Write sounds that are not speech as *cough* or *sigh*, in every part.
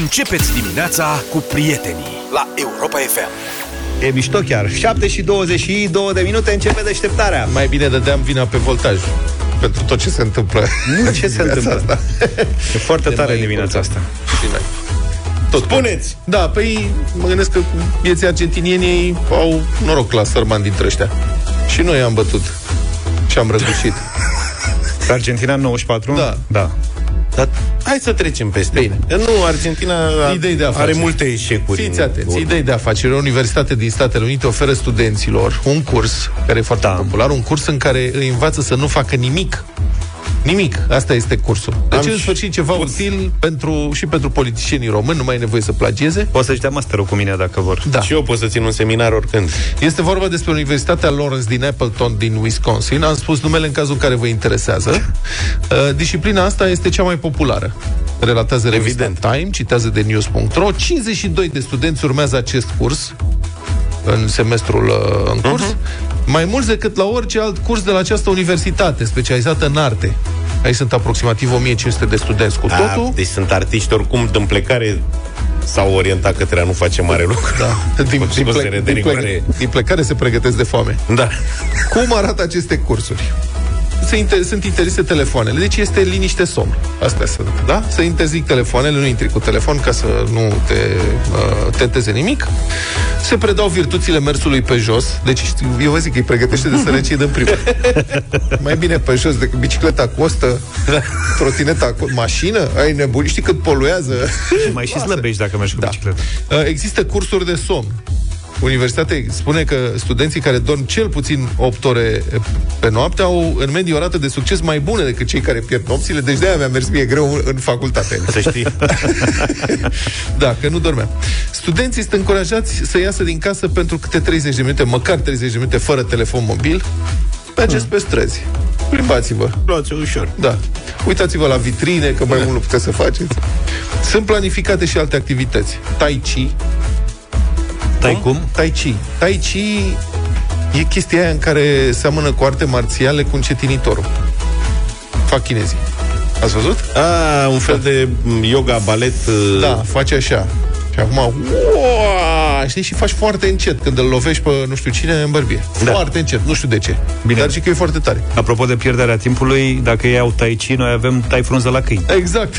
Începeți dimineața cu prietenii la Europa FM. E mișto chiar. 7 și 22 de minute începe deșteptarea. Mai bine dădeam vina pe voltaj pentru tot ce se întâmplă. Nu, ce se întâmplă? Asta. E foarte De tare mai dimineața asta. important. Și noi. Tot Spuneți! Da, păi mă gândesc că vieții argentinienii au noroc la sărman dintre ăștia. Și noi am bătut și am răgușit. Pe Argentina 94? Da. da. Dar hai să trecem peste. Bine. Că Nu, Argentina Idei de are afaceri. multe eșecuri. Fiți în atenți, urmă. idei de afaceri. O universitate din Statele Unite oferă studenților un curs, care e foarte Da. popular, un curs în care îi învață să nu facă nimic. Nimic. Asta este cursul. Deci, Am în sfârșit, ceva util pentru, și pentru politicienii români, nu mai e nevoie să plagieze. Poți să-și dea masterul cu mine dacă vor. Da. Și eu pot să țin un seminar oricând. Este vorba despre Universitatea Lawrence din Appleton, din Wisconsin. Am spus numele în cazul în care vă interesează. *laughs* Uh, Disciplina asta este cea mai populară. Relatează revista Evident. Time, citează de news.ro. 52 de studenți urmează acest curs în semestrul uh, în curs, uh-huh. mai mulți decât la orice alt curs de la această universitate, specializată în arte. Aici sunt aproximativ 1500 de studenți cu totul. A, deci sunt artiști oricum din plecare s-au orientat către a nu face mare lucru. Da. *laughs* Din, din, scosere ple- de din, ple- rigoare. din plecare se pregătesc de foame. Da. Cum arată aceste cursuri? Se inter- sunt interzise telefoanele, deci este liniște somn. Astea sunt, da? Să interzic telefoanele, nu intri cu telefon ca să nu te uh, tenteze nimic. Se predau virtuțile mersului pe jos, deci știu, eu vă zic că îi pregătește de sărăcie din primul. *laughs* Mai bine pe jos decât bicicleta costă, trotineta co- mașină, ai nebuni, știi cât poluează. Și mai și slăbești dacă mergi cu Da. bicicleta. Uh, Există cursuri de somn. Universitatea spune că studenții care dorm cel puțin 8 ore pe noapte au în medie o rată de succes mai bună decât cei care pierd nopțile, deci de-aia mi-a mers mie greu în facultate. Să știi. *laughs* da, că nu dormeam. Studenții sunt încurajați să iasă din casă pentru câte 30 de minute, măcar 30 de minute fără telefon mobil. Mergeți pe străzi. Plimbați-vă. Luați-o ușor. Da. Uitați-vă la vitrine, că mai mult nu puteți să faceți. Sunt planificate și alte activități. Tai Chi, Tai cum? Tai Chi. Tai Chi e chestia aia în care seamănă cu arte marțiale cu încetinitorul. Fac chinezii. Ați văzut? A, un fel de m, yoga, balet. uh, Da, face așa. Și acum, uaa, știi, și faci foarte încet când îl lovești pe nu știu cine în bărbie. Da. Foarte încet, nu știu de ce. Bine. Dar și că e foarte tare. Apropo de pierderea timpului, dacă ei au tai chi, noi avem tai frunză la câini. Exact.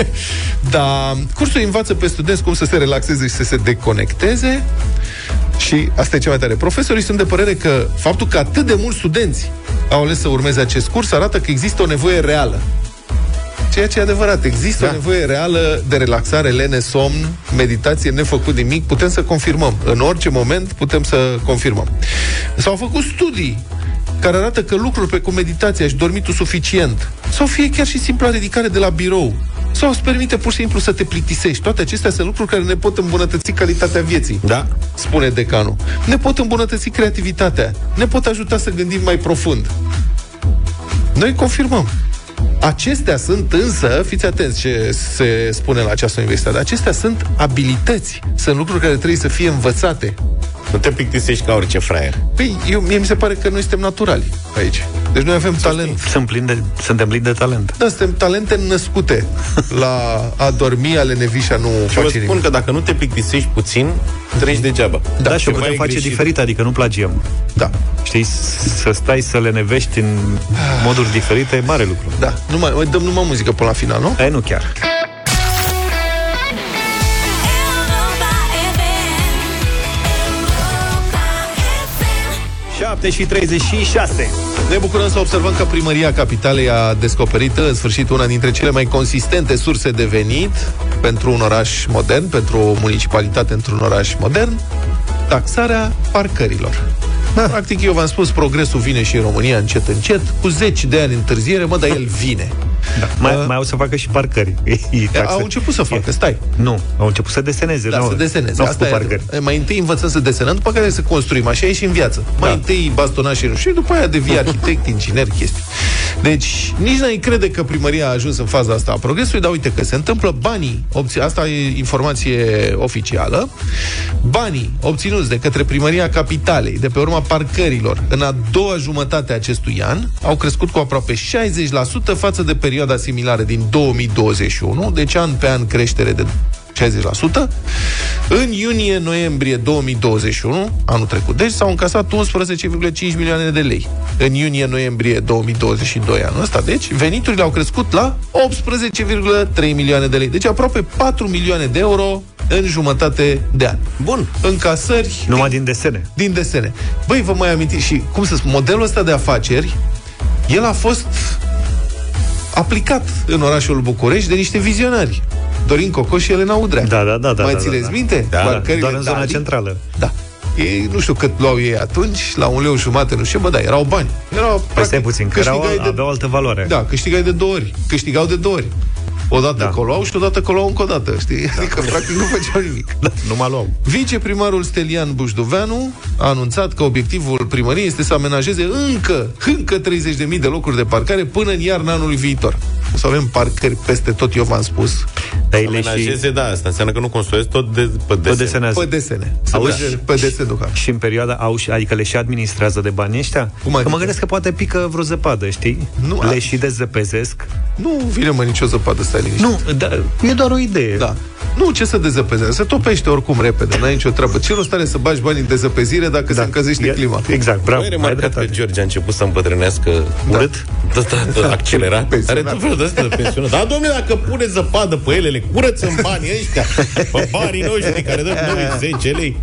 *laughs* da, cursul învață pe studenți cum să se relaxeze și să se deconecteze. Și asta e cea mai tare. Profesorii sunt de părere că faptul că atât de mulți studenți au ales să urmeze acest curs arată că există o nevoie reală. Ceea ce e adevărat. Există da. o nevoie reală de relaxare, lene, somn, meditație, nefăcut nimic. Putem să confirmăm. În orice moment putem să confirmăm. S-au făcut studii care arată că lucruri precum meditația și dormitul suficient, sau fie chiar și simpla ridicare de la birou, sau îți permite pur și simplu să te plictisești. Toate acestea sunt lucruri care ne pot îmbunătăți calitatea vieții Da. spune decanul. Ne pot îmbunătăți creativitatea, ne pot ajuta să gândim mai profund. Noi confirmăm. Acestea sunt însă, fiți atenți ce se spune la această universitate, acestea sunt abilități, sunt lucruri care trebuie să fie învățate. Nu te plictisești ca orice fraier. Păi, eu, mie mi se pare că noi suntem naturali aici. Deci noi avem talent. Sunt plin de, suntem plini de talent. Da, suntem talente născute *laughs* la a dormi, a lenevi și a nu Și vă face spun nimic. că dacă nu te plictisești puțin, treci degeaba. Da, da și o Ceva putem e face greșit. diferit, adică nu plagiem. Da, Știi, să stai să le nevești în moduri diferite e mare lucru. da. Numai, mai dăm numai muzică până la final, nu? E, nu chiar. Europa FM. Europa FM. 7 și 36. Ne bucurăm să observăm că primăria capitalei a descoperit în sfârșit una dintre cele mai consistente surse de venit pentru un oraș modern, pentru o municipalitate într-un oraș modern, taxarea parcărilor. Practic, eu v-am spus, progresul vine și în România încet, încet, cu zeci de ani întârziere, mă, dar el vine. Da. *laughs* Mai, Uh, mai au să facă și parcări. *laughs* Au început să facă, stai. Nu, au început să deseneze. Da, nu, să deseneze. Nu au Asta făcut e parcări. adevărat. Mai întâi învățăm să desenăm, după care să construim. Așa e și în viață. Mai Da. întâi bastonaș și și după aia devii *laughs* arhitect, inginer, chestii. Deci, nici n-ai crede că primăria a ajuns în faza asta a progresului, dar uite că se întâmplă banii, obți- asta e informație oficială, banii obținuți de către primăria capitalei de pe urma parcărilor în a doua jumătate a acestui an au crescut cu aproape 60% față de perioada similară din 2021, deci an pe an creștere de 60%. În iunie-noiembrie 2021, anul trecut, deci s-au încasat 11,5 milioane de lei. În iunie-noiembrie 2022, anul ăsta, deci, veniturile au crescut la 18,3 milioane de lei. Deci aproape 4 milioane de euro în jumătate de an. Bun. Încasări Numai din desene. din desene. Băi, vă mai amintiți și, cum să spun, modelul ăsta de afaceri, el a fost aplicat în orașul București de niște vizionari. Dorin Coco și Elena Udrea. Da, da, da, da, Mai da, țineți da. minte? Da, Parcările Doar în zona Dali? centrală. Da. Ei, nu știu cât luau ei atunci, la un leu jumate, nu știu, bă, da, erau bani. Erau, Păi stai puțin, că erau, câștigai de, aveau altă valoare. Da, câștigai de două ori. Câștigau de două ori. Odată Da. da. coloau și odată coloau încă o dată, știi? Da. Adică, practic, nu făceau nimic. Da, nu mă luau. Viceprimarul Stelian Bușduveanu a anunțat că obiectivul primăriei este să amenajeze încă, încă 30.000 de locuri de parcare până în iarna anului viitor. O să avem parcări peste tot, eu v-am spus, Dar ele și, Amenajeze, da, asta înseamnă că nu construiesc tot de, pe pe desen. desenează. pe desene. Să Auzi? merge pe desen duca. Și în perioada au și, adică le și administrează de bani ăștia? Cum că adică? mă gândesc că poate pică vreo zăpadă, știi? Nu, le a- și dezăpezesc. Nu vine mă nicio zăpadă, stai liniștit. Nu, da, e doar o idee. Da. Nu, ce să dezăpezească? Se topește oricum repede, n-ai nicio treabă. Ce rost are să bagi bani în dezăpezire dacă da. se încălzește E- clima? Exact, bravo. Ai ai remarcat dreptate. că George a început să îmbătrânească urât? Da, da, da, *laughs* accelerat. Are Pensionat. tot felul de astea de pensionat. Da, domnule, dacă pune zăpadă pe ele, le curăță în banii ăștia, pe banii noștri care dăm noi 10 lei.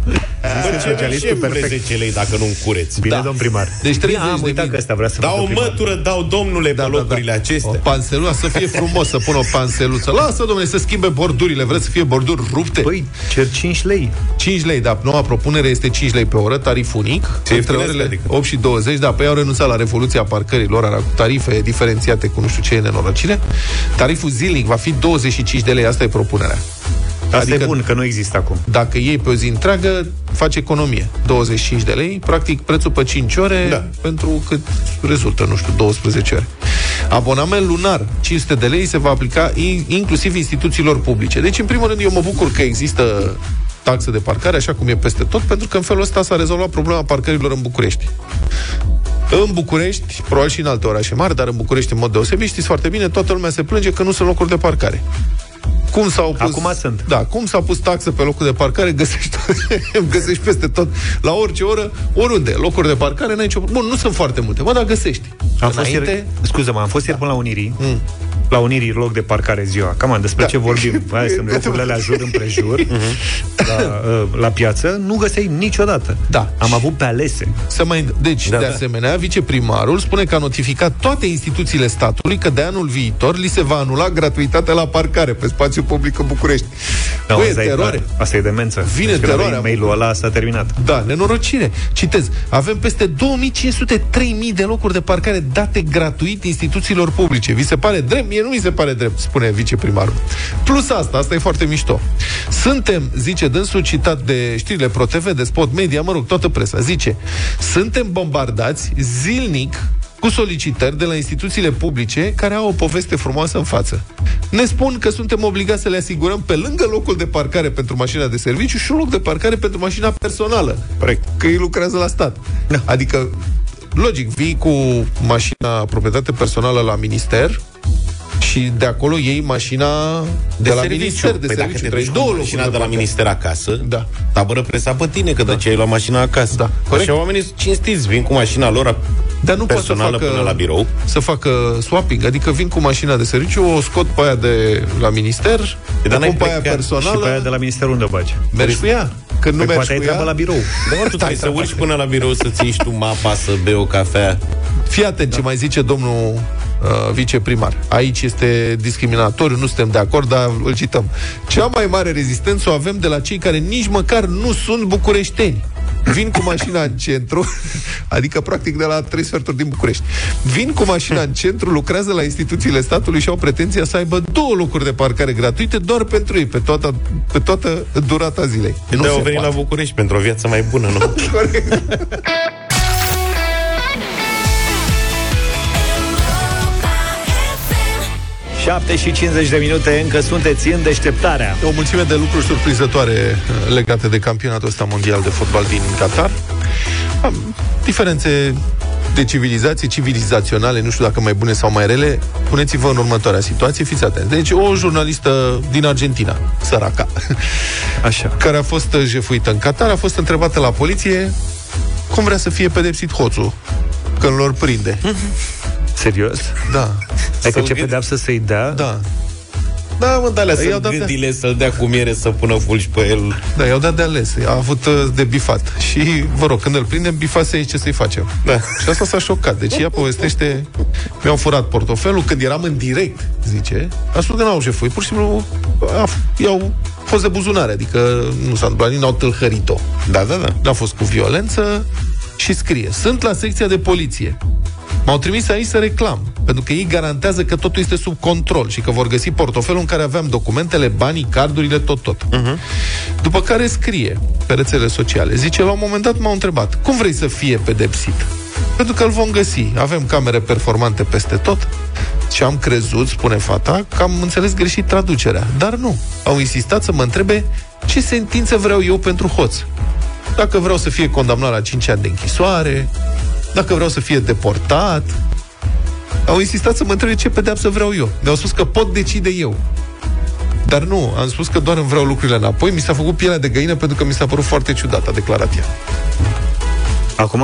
Bă, ce specialistul șef perfect. 10 lei dacă nu încureți? Bine, Da. domn primar. Deci 30 Ia, am de uitat mii. că ăsta vrea să Dau facă o primar. mătură, dau domnule pe locurile O acestea. panselua să fie frumos, să pună o panseluță. Lasă, domnule, să schimbe bordurile. Vreți să fie borduri rupte? Păi, cer 5 lei. 5 lei, da. Noua propunere este 5 lei pe oră, tarif unic. Ce între ieftin orele asta, adică? 8 și 20, da, pe ei au renunțat la revoluția parcărilor, era cu tarife diferențiate cu nu știu ce e nenorocire. Tariful zilnic va fi 25 de lei, asta e propunerea. Asta Adică- e bun, că nu există acum. Dacă iei pe o zi întreagă, faci economie. 25 de lei, practic prețul pe 5 ore Da. pentru cât rezultă, nu știu, 12 ore. Abonament lunar, 500 de lei, se va aplica in- inclusiv instituțiilor publice. Deci, în primul rând, eu mă bucur că există taxe de parcare, așa cum e peste tot, pentru că în felul ăsta s-a rezolvat problema parcărilor în București. În București, probabil și în alte orașe mari, dar în București în mod deosebit, știți foarte bine, toată lumea se plânge că nu sunt locuri de parcare. Cum s-au pus... Acum sunt. Da, cum s-a pus taxă pe locul de parcare, găsești, *laughs* găsești peste tot, la orice oră, oriunde. Locuri de parcare, n-ai nicio... Bun, nu sunt foarte multe, mă, dar găsești. Am fost Înainte, ieri, scuză-mă, am fost ieri până la Unirii. Mm. La Unirii, loc de parcare ziua. Cam despre Da. ce vorbim? *laughs* Hai sunt locurile alea jur împrejur, *laughs* la, uh, la piață, nu găseai niciodată. Da. Am avut pe alese. Să mai... Deci, Da, de da. asemenea, viceprimarul spune că a notificat toate instituțiile statului că de anul viitor li se va anula gratuitatea la parcare pe spațiu public în București. Da, Băi, e asta e- teroare. da, Asta e demență. Vine deci, când teroarea, avem mail-ul ăla s-a terminat. Da, nenorocire. Citez, avem peste 2500-3000 de locuri de parcare date gratuit instituțiilor publice. Vi se pare drept? Mie nu mi se pare drept, spune viceprimarul. Plus asta, asta e foarte mișto. Suntem, zice dânsul, citat de știrile ProTV, de Spot Media, mă rog, toată presa, zice, suntem bombardați zilnic cu solicitări de la instituțiile publice care au o poveste frumoasă în față. Ne spun că suntem obligați să le asigurăm pe lângă locul de parcare pentru mașina de serviciu și un loc de parcare pentru mașina personală. Corect. Că ei lucrează la stat. Da. Adică, logic, vii cu mașina proprietate personală la minister și de acolo iei mașina de, la serviciu. minister de păi serviciu. dacă te Treci duci două cu locuri mașina de la parcare. minister acasă, Da. tabără presa pe tine, că de ce ai luat mașina acasă. Da, corect. Așa oamenii sunt cinstiți, vin cu mașina lor Dar nu poate să personală facă, până la birou. să facă swapping, adică vin cu mașina de serviciu, o scot pe aia de la minister, Păi, dar o n-ai pun pe aia plecat. personală, Și pe aia de la ministerul unde o bagi? mergi cu ea. Când nu Păi mergi poate ai cu treabă ea, la birou. Da, mă, tu trebuie să urci până la birou să-ți ieși și tu mapa, să bei o cafea. Fii atent Da. ce mai zice domnul uh, viceprimar. Aici este discriminatoriu, nu suntem de acord, dar îl cităm. Cea mai mare rezistență o avem de la cei care nici măcar nu sunt bucureșteni. Vin cu mașina în centru, *laughs* adică practic de la trei sferturi din București. Vin cu mașina în centru, lucrează la instituțiile statului și au pretenția să aibă două locuri de parcare gratuite doar pentru ei, pe toată, pe toată durata zilei. Nu se au venit poate. la București pentru o viață mai bună, nu? *laughs* Corect. *laughs* 7 și 50 de minute, încă sunteți în deșteptarea. O mulțime de lucruri surprinzătoare uh, legate de campionatul ăsta mondial de fotbal din Qatar. Am diferențe de civilizație, civilizaționale, nu știu dacă mai bune sau mai rele, puneți-vă în următoarea situație, fiți atenți. Deci o jurnalistă din Argentina, săraca, *laughs* Așa. care a fost uh, jefuită în Qatar, a fost întrebată la poliție cum vrea să fie pedepsit hoțul când lor prinde. Serios? Da, Adică Să-l ce gând- pedeapsă să-i dea? da. Da, mă, de alea i-au să dat de- gândile, să-l dea cu miere, să pună fulgi pe el. Da, i-au dat de ales. A avut uh, de bifat. Și, vă rog, când îl prindem, bifase ce să-i facem. Da. Și asta s-a șocat. Deci ea povestește, mi-au furat portofelul când eram în direct, zice. A spus că n-au jefuit, pur și simplu a, i-au fost de buzunare, adică nu s-a întâmplat, nici n-au tâlhărit-o. Da, da, da. N-a fost cu violență și scrie. Sunt la secția de poliție. M-au trimis aici să reclam, pentru că ei garantează că totul este sub control și că vor găsi portofelul în care aveam documentele, banii, cardurile, tot, tot. Uh-huh. După care scrie pe rețele sociale. Zice, la un moment dat m-au întrebat, cum vrei să fie pedepsit? Pentru că îl vom găsi. Avem camere performante peste tot și am crezut, spune fata, că am înțeles greșit traducerea. Dar nu. Au insistat să mă întrebe ce sentință vreau eu pentru hoț dacă vreau să fie condamnat la 5 ani de închisoare, dacă vreau să fie deportat. Au insistat să mă întrebe ce pedeapsă vreau eu. Mi-au spus că pot decide eu. Dar nu, am spus că doar îmi vreau lucrurile înapoi. Mi s-a făcut pielea de găină pentru că mi s-a părut foarte ciudat, a declarat ea. Acum,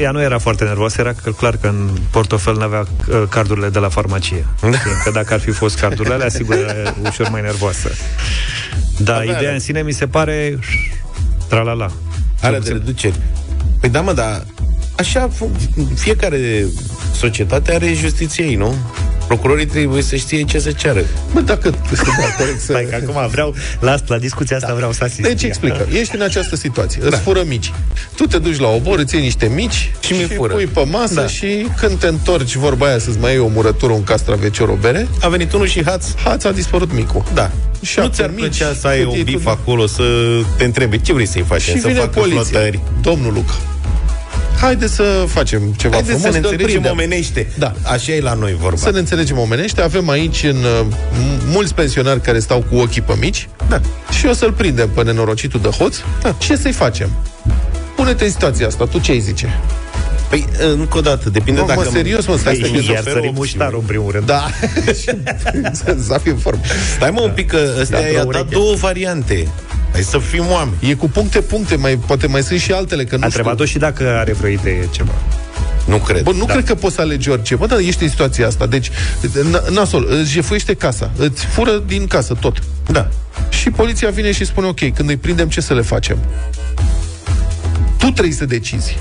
ea nu era foarte nervoasă, era că, clar că în portofel nu avea uh, cardurile de la farmacie. *laughs* Că dacă ar fi fost cardurile alea, sigur era ușor mai nervoasă. Da, Avea, ideea avea. în sine mi se pare tralala. Are de reduceri. Păi da, mă, dar așa fu- fiecare societate are justiția ei, nu? Procurorii trebuie să știe ce să ceară. Bă, dacă... Da, corect, să... *laughs* Stai că acum vreau, la, la discuția asta vreau să asist. Deci explică, ești în această situație, îți fură mici. Tu te duci la obor, îți iei niște mici Și mi fură. pui pe masă Da. și când te întorci vorba aia să-ți mai iei o murătură, un castravecior, o bere, A venit unul și haț. haț a dispărut micul. Da. Și nu apă ți-ar mici, plăcea să ai cât un iei bif tu, da. acolo, să te întrebe ce vrei să-i faci, Și să vine facă poliția. flotări. Domnul Luca, haide să facem ceva Haideți frumos, să ne că îl înțelegem prindem. omenește. Da. Așa e la noi vorba. Să ne înțelegem omenește. Avem aici în uh, m- mulți pensionari care stau cu ochii pe mici Da. și o să-l prindem pe nenorocitul de hoț. Da. Ce să-i facem? Pune-te în situația asta, tu ce ai zice? Păi, încă o dată, depinde Mă, mă, dacă... serios, mă, stai să Păi, gândesc. iar sări muștarul în primul rând. Da. să fie în formă. Stai mă un pic, că ăsta Da, i-a vreo dat ureche. două variante. Hai să fim oameni. E cu puncte, puncte, mai, poate mai sunt și altele, că nu A știu. întrebat-o și dacă are vreo idee ceva. Nu cred. Bă, nu da. cred că poți să alegi orice. Bă, dar ești în situația asta. Deci, n- nasol, îți jefuiește casa. Îți fură din casă tot. Da. Și poliția vine și spune, ok, când îi prindem, ce să le facem? Tu trebuie să decizi.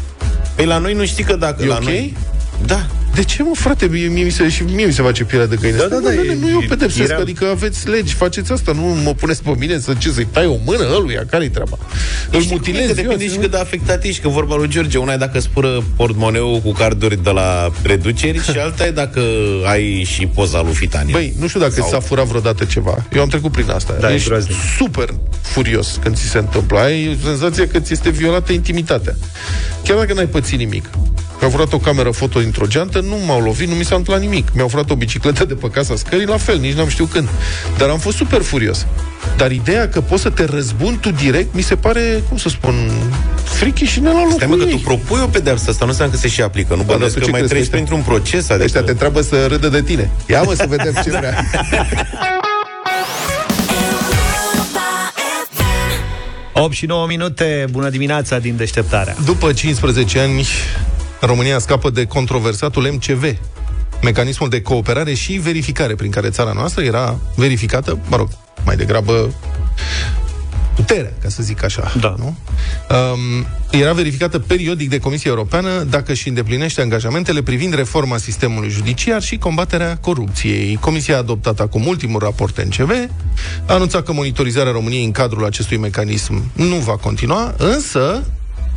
Păi la noi nu știi că dacă... E la ok? noi... Da. De ce, mă, frate? Mie, mie, mi se, și mie mi se face pielea de găină. Da, Stai, da, da, bă, e- nu eu e- pedepsesc, era- adică aveți legi, faceți asta, nu mă puneți pe mine să ce, să-i tai o mână ăluia, care-i treaba? Îl Știi cum e, mutilezi, că depinde eu, și cât de afectat ești, că vorba lui George, una e dacă spură portmoneul cu carduri de la reduceri și alta e dacă ai și poza lui Fitania. Băi, nu știu dacă Sau- ți s-a furat vreodată ceva. Eu am trecut prin asta. Da, e Ești groaznic. super furios când ți se întâmplă. Ai senzația că ți este violată intimitatea. Chiar dacă n-ai pățit nimic. Mi-au furat o cameră foto dintr-o geantă, nu m-au lovit, nu mi s-a întâmplat nimic. Mi-au furat o bicicletă de pe casa scării, la fel, nici n-am știut când. Dar am fost super furios. Dar ideea că poți să te răzbuni tu direct, mi se pare, cum să spun, frichi și ne la locul Stai mă că tu ei. propui o pedeapsă, asta nu înseamnă că se și aplică. Nu dar bănuiesc tu că ce mai crezi, treci că ăștia- printr-un proces. Adică... Ăștia te întreabă să râdă de tine. Ia mă să vedem ce vrea. Europa FM. 8 și 9 minute, bună dimineața din deșteptarea. După 15 ani, România scapă de controversatul MCV, mecanismul de cooperare și verificare prin care țara noastră era verificată, mă rog, mai degrabă puterea, ca să zic așa. Da. Nu? Um, era verificată periodic de Comisia Europeană dacă își îndeplinește angajamentele privind reforma sistemului judiciar și combaterea corupției. Comisia a adoptat acum ultimul raport NCV, a anunțat că monitorizarea României în cadrul acestui mecanism nu va continua, însă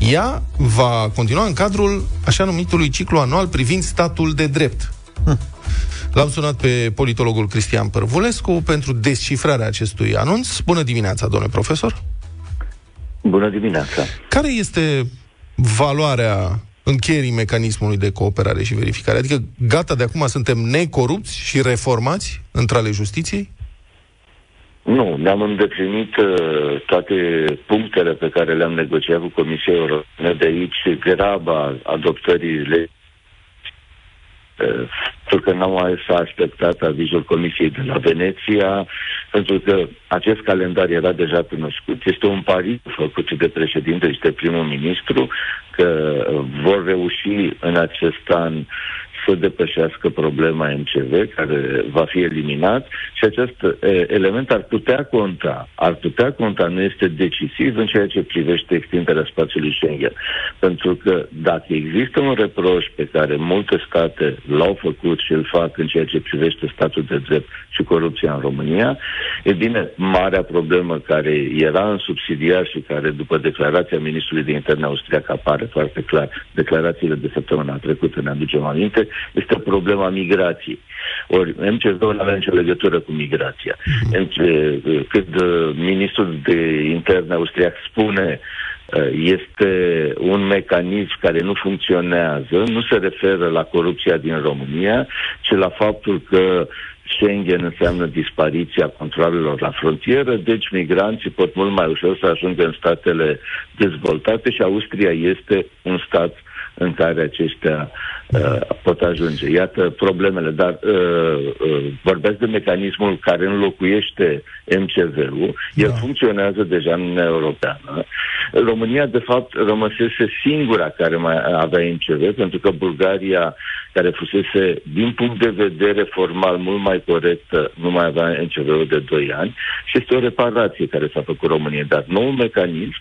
ea va continua în cadrul așa numitului ciclu anual privind statul de drept. L-am sunat pe politologul Cristian Părvulescu pentru descifrarea acestui anunț. Bună dimineața, domnule profesor! Bună dimineața! Care este valoarea încheierii mecanismului de cooperare și verificare? Adică, gata, de acum suntem necorupți și reformați între ale justiției? Nu, ne-am îndeplinit uh, toate punctele pe care le-am negociat cu Comisia Europeană, de aici graba adoptării le- uh, pentru că n-am mai s-a așteptat avizul Comisiei de la Veneția, pentru că acest calendar era deja cunoscut. Este un pariu făcut de președinte și de primul ministru că uh, vor reuși în acest an să depășească problema MCV, care va fi eliminat și acest e, element ar putea conta, ar putea conta, nu este decisiv în ceea ce privește extinderea spațiului Schengen. Pentru că dacă există un reproș pe care multe state l-au făcut și îl fac în ceea ce privește statul de drept și corupția în România, e bine, marea problemă care era în subsidiar și care după declarația ministrului de interne austriac apare foarte clar, declarațiile de săptămâna trecută ne aducem aminte, este problema migrației. Ori MCV nu avea nicio legătură cu migrația. MC- Când uh, ministrul de interne austriac spune uh, este un mecanism care nu funcționează, nu se referă la corupția din România, ci la faptul că Schengen înseamnă dispariția controlelor la frontieră, deci migranții pot mult mai ușor să ajungă în statele dezvoltate și Austria este un stat în care aceștia uh, pot ajunge. Iată problemele, dar uh, uh, vorbesc de mecanismul care înlocuiește MCV-ul. El Da. funcționează deja în Uniunea Europeană. România, de fapt, rămăsese singura care mai avea MCV, pentru că Bulgaria, care fusese, din punct de vedere formal, mult mai corectă, nu mai avea MCV-ul de 2 ani și este o reparație care s-a făcut României. Dar noul mecanism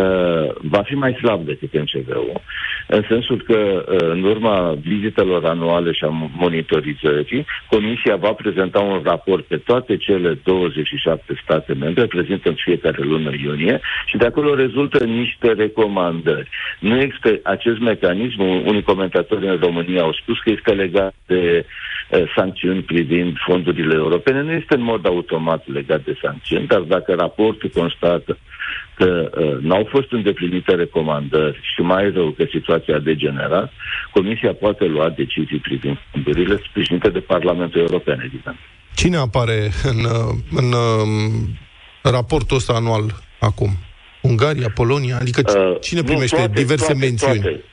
uh, va fi mai slab decât MCV-ul, în sensul că uh, în urma vizitelor anuale și a monitorizării, Comisia va prezenta un raport pe toate cele 27 state membre, prezintă în fiecare lună iunie, și de acolo rezultă niște recomandări. Nu este acest mecanism, unii comentatori în România au spus că este legat de uh, sancțiuni privind fondurile europene. Nu este în mod automat legat de sancțiuni, dar dacă raportul constată că uh, n-au fost îndeplinite recomandări și mai rău că situația a degenerat, Comisia poate lua decizii privind fondurile sprijinite de Parlamentul European, evident. Cine apare în, uh, în uh, raportul ăsta anual acum? Ungaria, Polonia? Adică ci- Uh, cine nu, primește toate- diverse toate- mențiuni? Toate.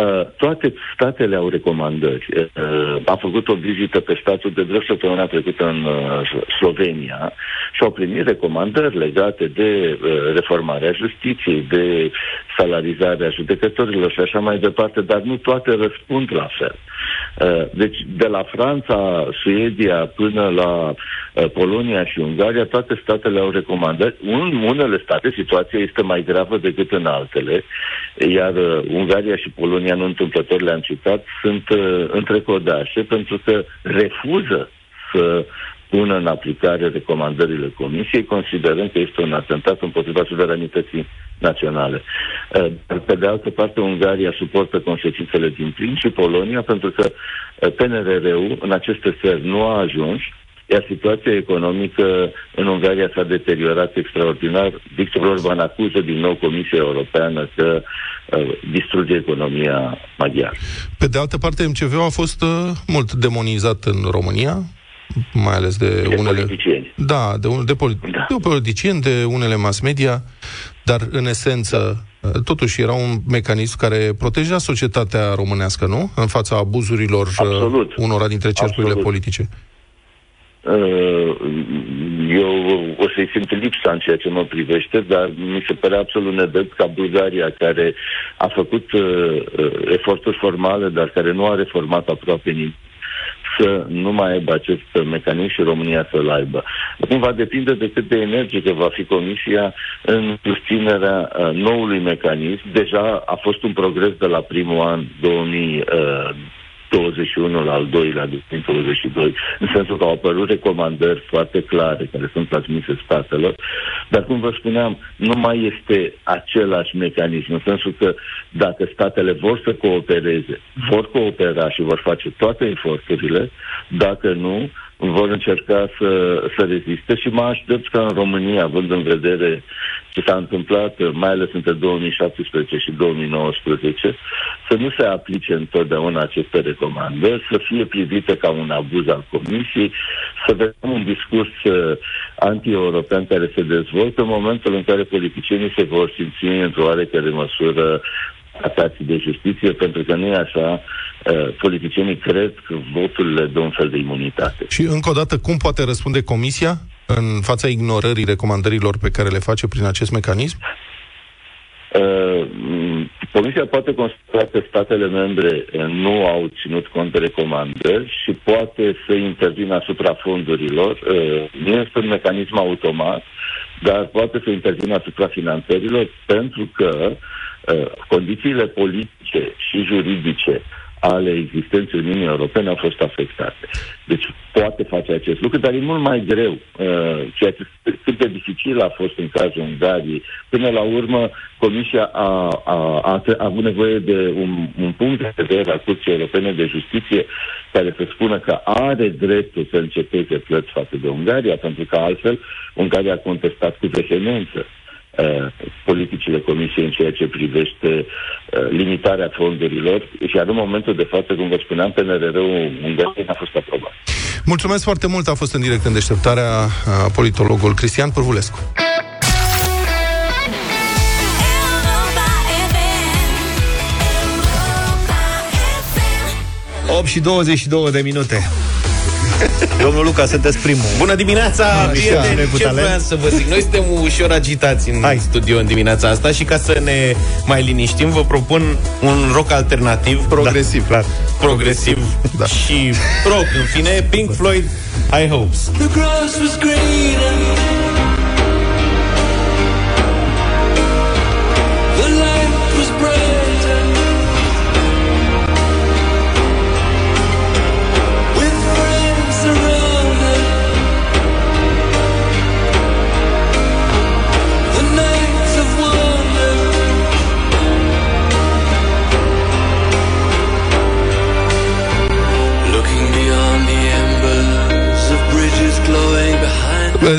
Uh, toate statele au recomandări. Uh, a făcut o vizită pe statul de drept săptămâna trecută în uh, Slovenia și au primit recomandări legate de uh, reformarea justiției, de salarizarea judecătorilor și așa mai departe, dar nu toate răspund la fel. Uh, deci, de la Franța, Suedia până la uh, Polonia și Ungaria, toate statele au recomandări. În unele state situația este mai gravă decât în altele, iar uh, Ungaria și Polonia, nu întâmplător le-am citat, sunt uh, între codașe pentru că refuză să pună în aplicare recomandările Comisiei, considerând că este un atentat împotriva suveranității naționale. Uh, Dar, pe de altă parte, Ungaria suportă consecințele din plin și Polonia, pentru că uh, PNRR-ul în aceste țări nu a ajuns, iar situația economică în Ungaria s-a deteriorat extraordinar. Victor Orban acuză din nou Comisia Europeană că uh, distruge economia maghiară. Pe de altă parte, MCV-ul a fost uh, mult demonizat în România, mai ales de, De unele... politicieni. Da, de, un, de, poli- Da. de politicieni, de unele mass media, dar în esență, uh, totuși era un mecanism care proteja societatea românească, nu? În fața abuzurilor uh, Absolut. unora dintre cercurile Absolut. politice. Uh, Eu o să-i simt lipsa în ceea ce mă privește, dar mi se pare absolut nedrept ca Bulgaria, care a făcut uh, uh, eforturi formale, dar care nu a reformat aproape nimic, să nu mai aibă acest mecanism și România să-l aibă. Acum va depinde de cât de energică va fi Comisia în susținerea uh, noului mecanism. Deja a fost un progres de la primul an 2000. Uh, 21 la al doilea, 2022, în sensul că au apărut recomandări foarte clare care sunt transmise statelor, dar cum vă spuneam, nu mai este același mecanism, în sensul că dacă statele vor să coopereze, vor coopera și vor face toate eforturile, dacă nu, vor încerca să, să reziste și mă aștept ca în România, având în vedere ce s-a întâmplat, mai ales între 2017 și 2019, să nu se aplice întotdeauna aceste recomandări, să fie privite ca un abuz al Comisiei, să vedem un discurs uh, anti-european care se dezvoltă în momentul în care politicienii se vor simți într-o oarecare măsură atații de justiție, pentru că nu e așa, uh, politicienii cred că votul le dă un fel de imunitate. Și încă o dată, cum poate răspunde Comisia în fața ignorării recomandărilor pe care le face prin acest mecanism? Uh, Comisia poate constata că statele membre uh, nu au ținut cont de recomandări și poate să intervină asupra fondurilor. Uh, Nu este un mecanism automat, dar poate să intervină asupra finanțărilor pentru că uh, condițiile politice și juridice ale existenței Uniunii Europene au fost afectate. Deci poate face acest lucru, dar e mult mai greu. Uh, ceea ce cât de dificil a fost în cazul Ungariei. Până la urmă, Comisia a, a, a, a avut nevoie de un, un punct de vedere al Curții Europene de Justiție care să spună că are dreptul să înceteze plăți față de Ungaria, pentru că altfel Ungaria a contestat cu vehemență uh, politicile Comisiei în ceea ce privește uh, limitarea fondurilor, iar în momentul de față, cum vă spuneam, PNRR-ul Ungariei a fost aprobat. Mulțumesc foarte mult, a fost în direct în deșteptarea a, politologul Cristian Pârvulescu. Europa FM. Europa FM. 8 și 22 de minute. *laughs* Domnul Luca, sunteți primul. Bună dimineața, prieteni! Noi cu Ce talent. vreau să vă zic? Noi suntem ușor agitați în Hai. studio în dimineața asta și ca să ne mai liniștim, vă propun un rock alternativ, Progresiv. Clar. progresiv Da. și rock, în fine, Pink Floyd, High Hopes. The grass was greener.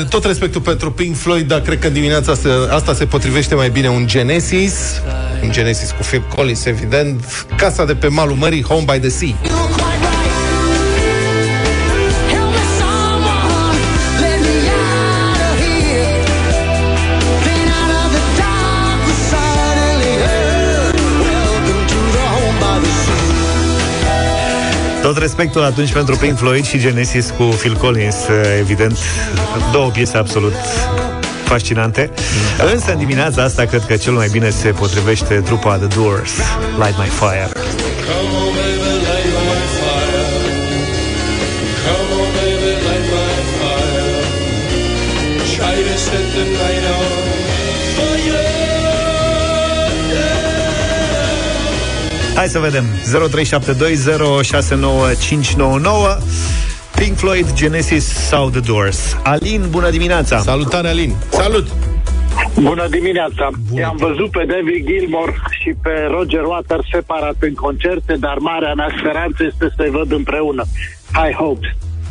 Tot respectul pentru Pink Floyd, dar cred că dimineața asta, asta se potrivește mai bine un Genesis, un Genesis cu Phil Collins, evident, casa de pe malul mării, Home by the Sea. Tot respectul atunci pentru Pink Floyd și Genesis cu Phil Collins, evident, două piese absolut fascinante. Însă în dimineața asta cred că cel mai bine se potrivește trupa The Doors, Light My Fire. Come on, Hai să vedem. 0372069599 Pink Floyd, Genesis sau The Doors. Alin, bună dimineața! Salutare, Alin! Salut! Bună dimineața! I-am văzut pe David Gilmore și pe Roger Waters separat în concerte, dar marea mea speranță este să-i văd împreună. High hopes!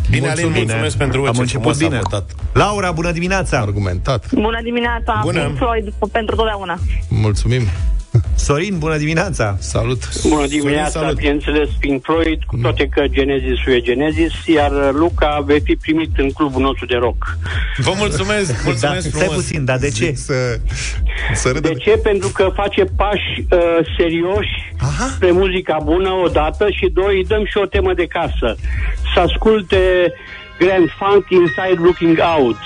Bine, Alin, mulțumesc pentru Am ce început frumos a bine. votat. Laura, bună dimineața! Argumentat. Bună dimineața, Bună. Pink Floyd pentru totdeauna. Mulțumim! Sorin, bună dimineața! Salut! Bună dimineața, salut. bineînțeles Pink Floyd, cu toate că Genesis e Genesis, iar Luca vei fi primit în clubul nostru de rock. Vă mulțumesc, *laughs* Da, mulțumesc stai frumos. puțin, dar de ce? Zic să, să râdă. De ce? Pentru că face pași uh, serioși Aha. spre muzica bună, odată, și doi, îi dăm și o temă de casă. Să asculte Grand Funk Inside Looking Out.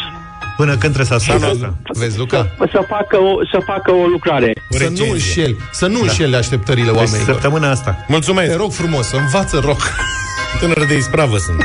Până când trebuie să ascult Vezi, asta? vezi, Luca? Să facă o, să facă o lucrare. Să nu recenzie. înșeli, să nu înșeli așteptările Deci oamenilor. săptămâna asta. Mulțumesc. Te rog frumos, învață rock. Tânăr de ispravă sunt.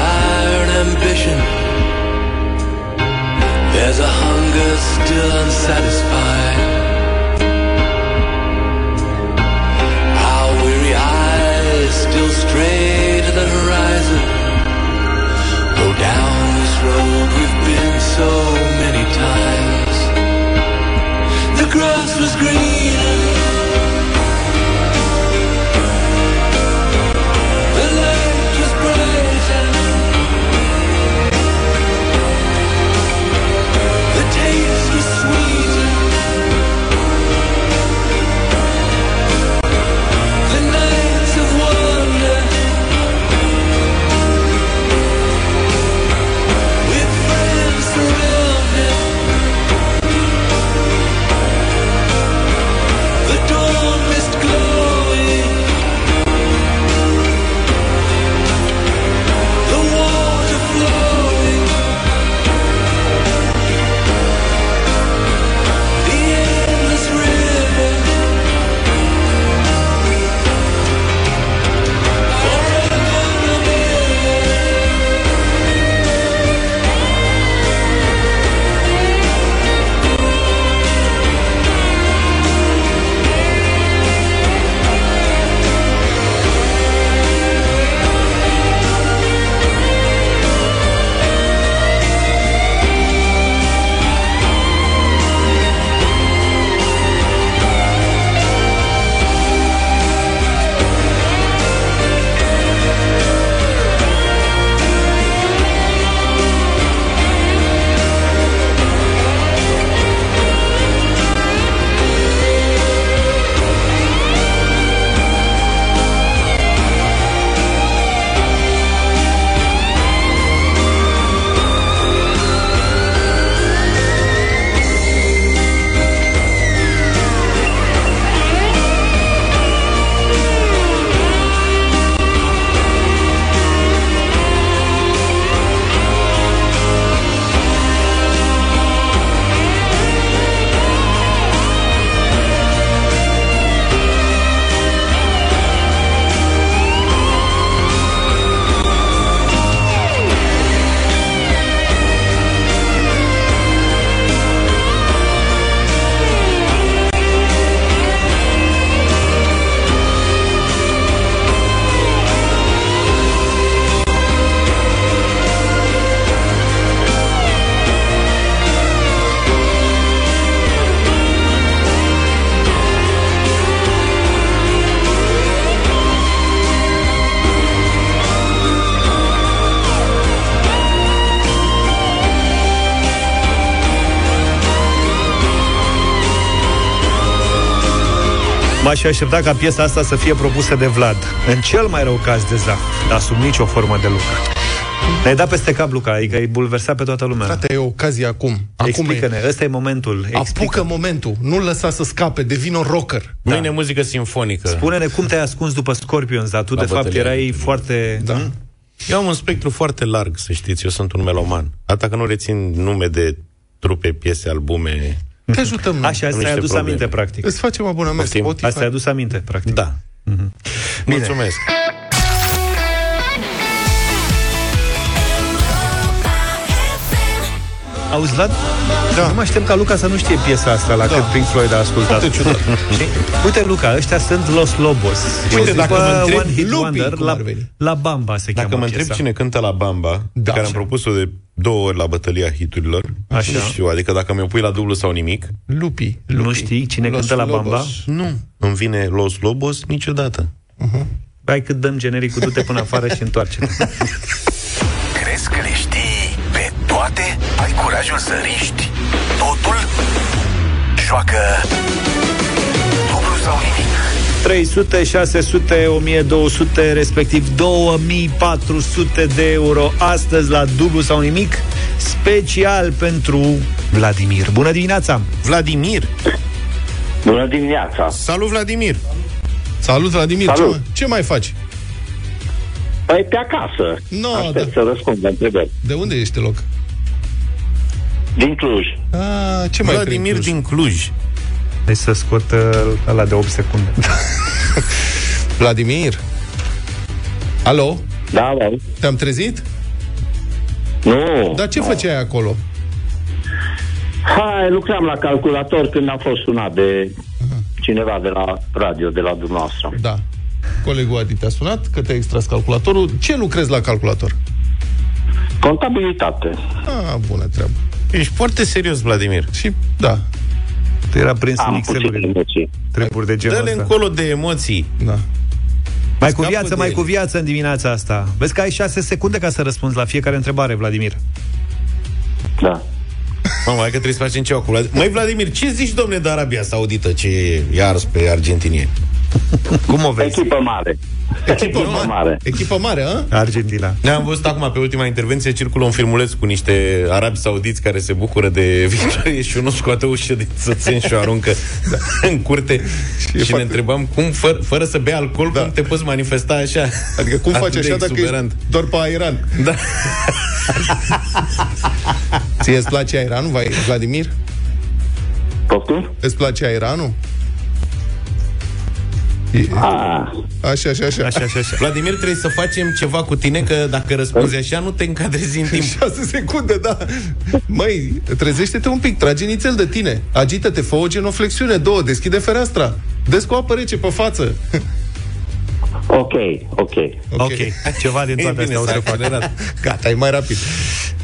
Desire and ambition. There's a hunger still unsatisfied. Our weary eyes still stray to the horizon. Go down this road we've been so many times. The grass was green. M-aș fi aștepta ca piesa asta să fie propusă de Vlad. În cel mai rău caz de Zaf, dar sub nicio formă de lucru. Ne-ai dat peste cap, Luca, adică ai bulversat pe toată lumea. Frate, e ocazia acum. Acum Explică-ne, e. ăsta e momentul. Apucă momentul. Nu-l lăsa să scape. Devin un rocker. Mâine muzică sinfonică. Spune-ne cum te-ai ascuns după Scorpions, dar tu La de fapt bătălia. erai foarte... Da. Eu am un spectru foarte larg, să știți, eu sunt un meloman. Atâta că nu rețin nume de trupe, piese, albume. Te ajutăm. noi. Așa, Am ți-ai niște adus probleme. aminte, practic. Îți facem abonament Poftim. Spotify. Asta ai adus aminte, practic. Da. Mulțumesc. Auzi, Vlad? Da. Nu mă aștept ca Luca să nu știe piesa asta la da. cât Pink Floyd a ascultat. Foarte ciudat. *laughs* Știi? Uite, Luca, ăștia sunt Los Lobos. Uite, Și dacă după mă întreb, One Hit Lupii, Wonder, cum la, ar veni? la Bamba se Dacă cheamă mă întreb piesa. cine cântă la Bamba, Da. da, care am Așa. propus-o de două ori la bătălia hiturilor, Așa. nu știu, adică dacă mi-o pui la dublu sau nimic, Lupi. lupi. Nu știi cine Los cântă la Bamba? Lobos. nu. Îmi vine Los Lobos niciodată. Hai cât dăm genericul, du-te până afară și întoarce-te. *laughs* curajul să riști totul? Joacă dublu sau nimic. 300, 600, 1200, respectiv 2400 de euro astăzi la dublu sau nimic, special pentru Vladimir. Bună dimineața! Vladimir! Bună dimineața! Salut, Vladimir! Salut, Vladimir. Salut. Ce, mai- ce mai faci? Păi pe acasă. No, Aștept da. să răspund la întrebări. De unde ești loc? Din Cluj. A, ce mai Vladimir prin Cluj? din Cluj. Deci să scot uh, ăla de 8 secunde. *laughs* Vladimir? Alo? Da, da. Te-am trezit? Nu. Dar ce făceai acolo? Hai, lucram la calculator când a fost sunat de cineva de la radio, de la dumneavoastră. Da. Colegul Adi te-a sunat că te-a extras calculatorul. Ce lucrezi la calculator? Contabilitate. Ah, bună treabă. Ești foarte serios, Vladimir. Și, da, Tu era prins în Am puține Excel-uri, emoții. treburi de genul Dă-le ăsta. încolo de emoții. da. Mai cu Scapă viață, de mai ele. cu viață în dimineața asta. Vezi că ai 6 secunde ca să răspunzi la fiecare întrebare, Vladimir. Da. Mă, mai că trebuie să facem ceva cu Vladimir. Măi, Vladimir, ce zici, domne, de Arabia Saudită, ce e ars pe argentinieni? Cum o vezi? Echipă mare. Echipă mare. Echipă mare, a? Argentina. Ne-am văzut acum pe ultima intervenție circulă un filmuleț cu niște arabi saudiți care se bucură de *laughs* victorie și unul scoate o ușă din sățen și o aruncă *laughs* în curte și, și foarte- ne întrebam cum, fără, fără să bea alcool, Da. cum te poți manifesta așa? Adică cum Atât faci de așa dacă exuberant. ești doar pe Iran? Da. Ție îți place Iranul, vai, Vladimir? Poftim? Îți place Iranul? Ah, Așa, așa, așa. Așa, așa, așa. Vladimir, trebuie să facem ceva cu tine, că dacă răspunzi așa, nu te încadrezi în timp. *laughs* 6 secunde, da. Măi, trezește-te un pic, trage nițel de tine. Agită-te, fă o genoflexiune, două, deschide fereastra. Dă cu apă rece pe față. Ok, ok. Ok, ceva din toate E bine, astea o să s-a fac. accelerat. Gata, e mai rapid.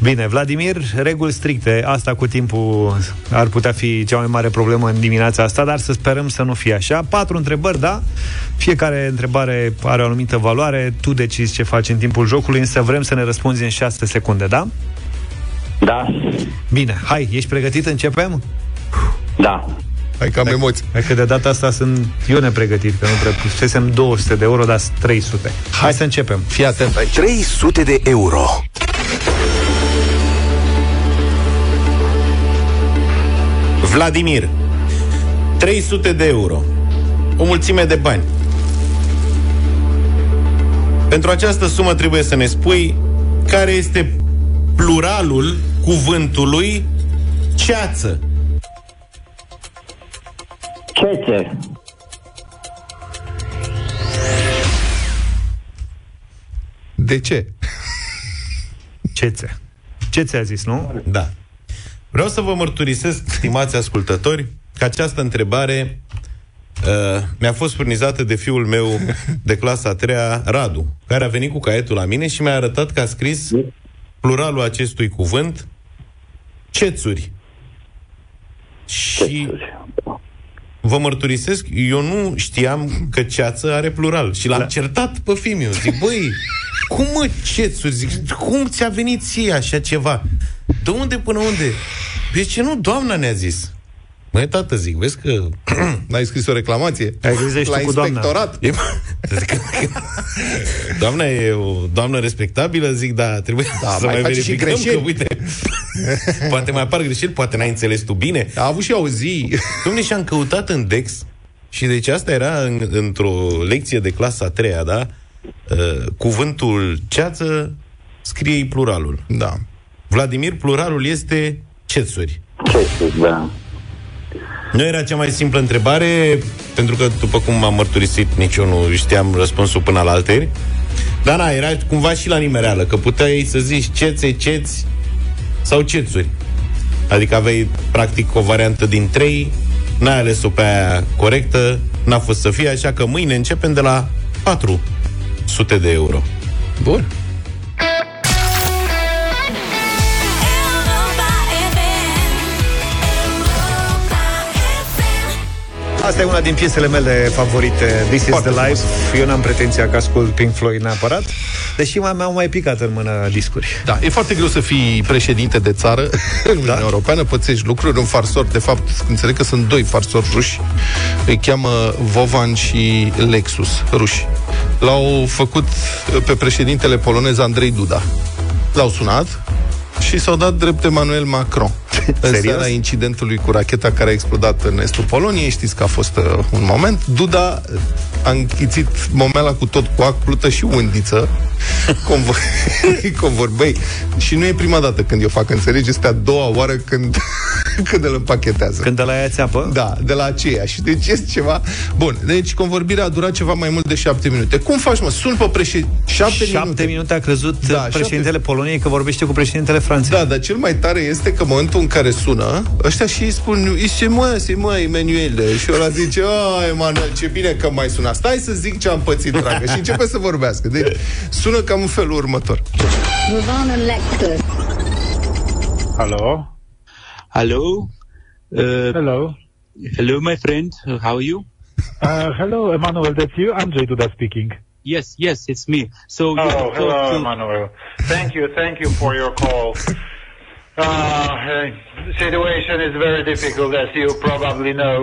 Bine, Vladimir, reguli stricte. Asta cu timpul ar putea fi cea mai mare problemă în dimineața asta, dar să sperăm să nu fie așa. Patru întrebări, da? Fiecare întrebare are o anumită valoare. Tu decizi ce faci în timpul jocului, însă vrem să ne răspunzi în 6 secunde, da? Da? Bine, hai, ești pregătit? Începem? Da. Hai că am emoții. Hai că de data asta sunt eu nepregătit, că nu prea pusesem 200 de euro, dar 300. Hai să începem. Fii atent aici. 300 de euro. Vladimir, 300 de euro. O mulțime de bani. Pentru această sumă trebuie să ne spui care este pluralul cuvântului ceață. Cețe. De ce? Cețe. Ce ți-a zis, nu? Da. Vreau să vă mărturisesc, stimați ascultători, că această întrebare uh, mi-a fost furnizată de fiul meu de clasa a treia, Radu, care a venit cu caietul la mine și mi-a arătat că a scris pluralul acestui cuvânt cețuri. Și vă mărturisesc, eu nu știam că ceață are plural. Și l-am certat pe fiul Zic, băi, cum mă cețuri? Zic, cum ți-a venit ție așa ceva? De unde până unde? De ce nu doamna ne-a zis? Măi, tată, zic, vezi că... *clears throat* N-ai scris o reclamație? Ai zis, ești La tu cu doamna. inspectorat? E, zic, *laughs* doamna e o doamnă respectabilă, zic, da, trebuie Da, să mai mai, face și verificăm greșeli. că, uite, *laughs* poate mai apar greșeli, poate n-ai înțeles tu bine. A avut și eu o zi. *laughs* Dom'le, și-am căutat în Dex și deci asta era în, într-o lecție de clasa a treia, da? Uh, cuvântul ceață scrie pluralul. Da. Vladimir, pluralul este cețuri. Cețe, da. Nu era cea mai simplă întrebare, pentru că, după cum m-am mărturisit, nici eu nu știam răspunsul până la alteri. Dar na, era cumva și la nimereală, că puteai să zici cețe, ceți sau cețuri. Adică aveai, practic, o variantă din trei, n-ai ales-o pe aia corectă, n-a fost să fie, așa că mâine începem de la 400 de euro. Bun. Asta e una din piesele mele favorite, This is Foarte the Life. Eu n-am pretenția că ascult Pink Floyd neapărat, deși mai mi-au mai picat în mână discuri. Da, e foarte greu să fii președinte de țară în *laughs* Uniunea Da. Europeană, pățești lucruri, un farsor, de fapt, înțeleg că sunt doi farsori ruși, îi cheamă Vovan și Lexus, ruși. L-au făcut pe președintele polonez Andrei Duda. L-au sunat și s-au dat drept Emmanuel Macron. *laughs* în Serios? seara incidentului cu racheta care a explodat în estul Poloniei, știți că a fost uh, un moment. Duda a închițit momela cu tot cu ac, plută și undiță. Convor... *laughs* Convor, băi, și nu e prima dată când eu fac, înțelegi? Este a doua oară când, *laughs* când îl împachetează. Când de la ea țeapă? Da, de la aceea. Și deci este ceva... Bun, deci convorbirea a durat ceva mai mult de șapte minute. Cum faci, mă? Sun pe președinte... Șapte, Șapte minute. minute a crezut Da, da, șapte- președintele Poloniei că vorbește cu președintele Franței. Da, dar cel mai tare este că în momentul în care sună, ăștia și îi spun, se mă, se mă, Emanuele. Și ăla zice, a, Emanuel, ce bine că mai suna. Stai să zic ce am pățit, dragă. Și începe să vorbească. Deci sună cam în felul următor. Rovana Lecter. Hello. Hello. Uh, Hello. hello, my friend. Uh, How are you? Uh, hello, Emmanuel, that's you? Andrzej Duda speaking. Yes, yes, it's me. So you Oh, talk hello, to- Emmanuel. Thank you, thank you for your call. Uh, uh, the situation is very difficult, as you probably know.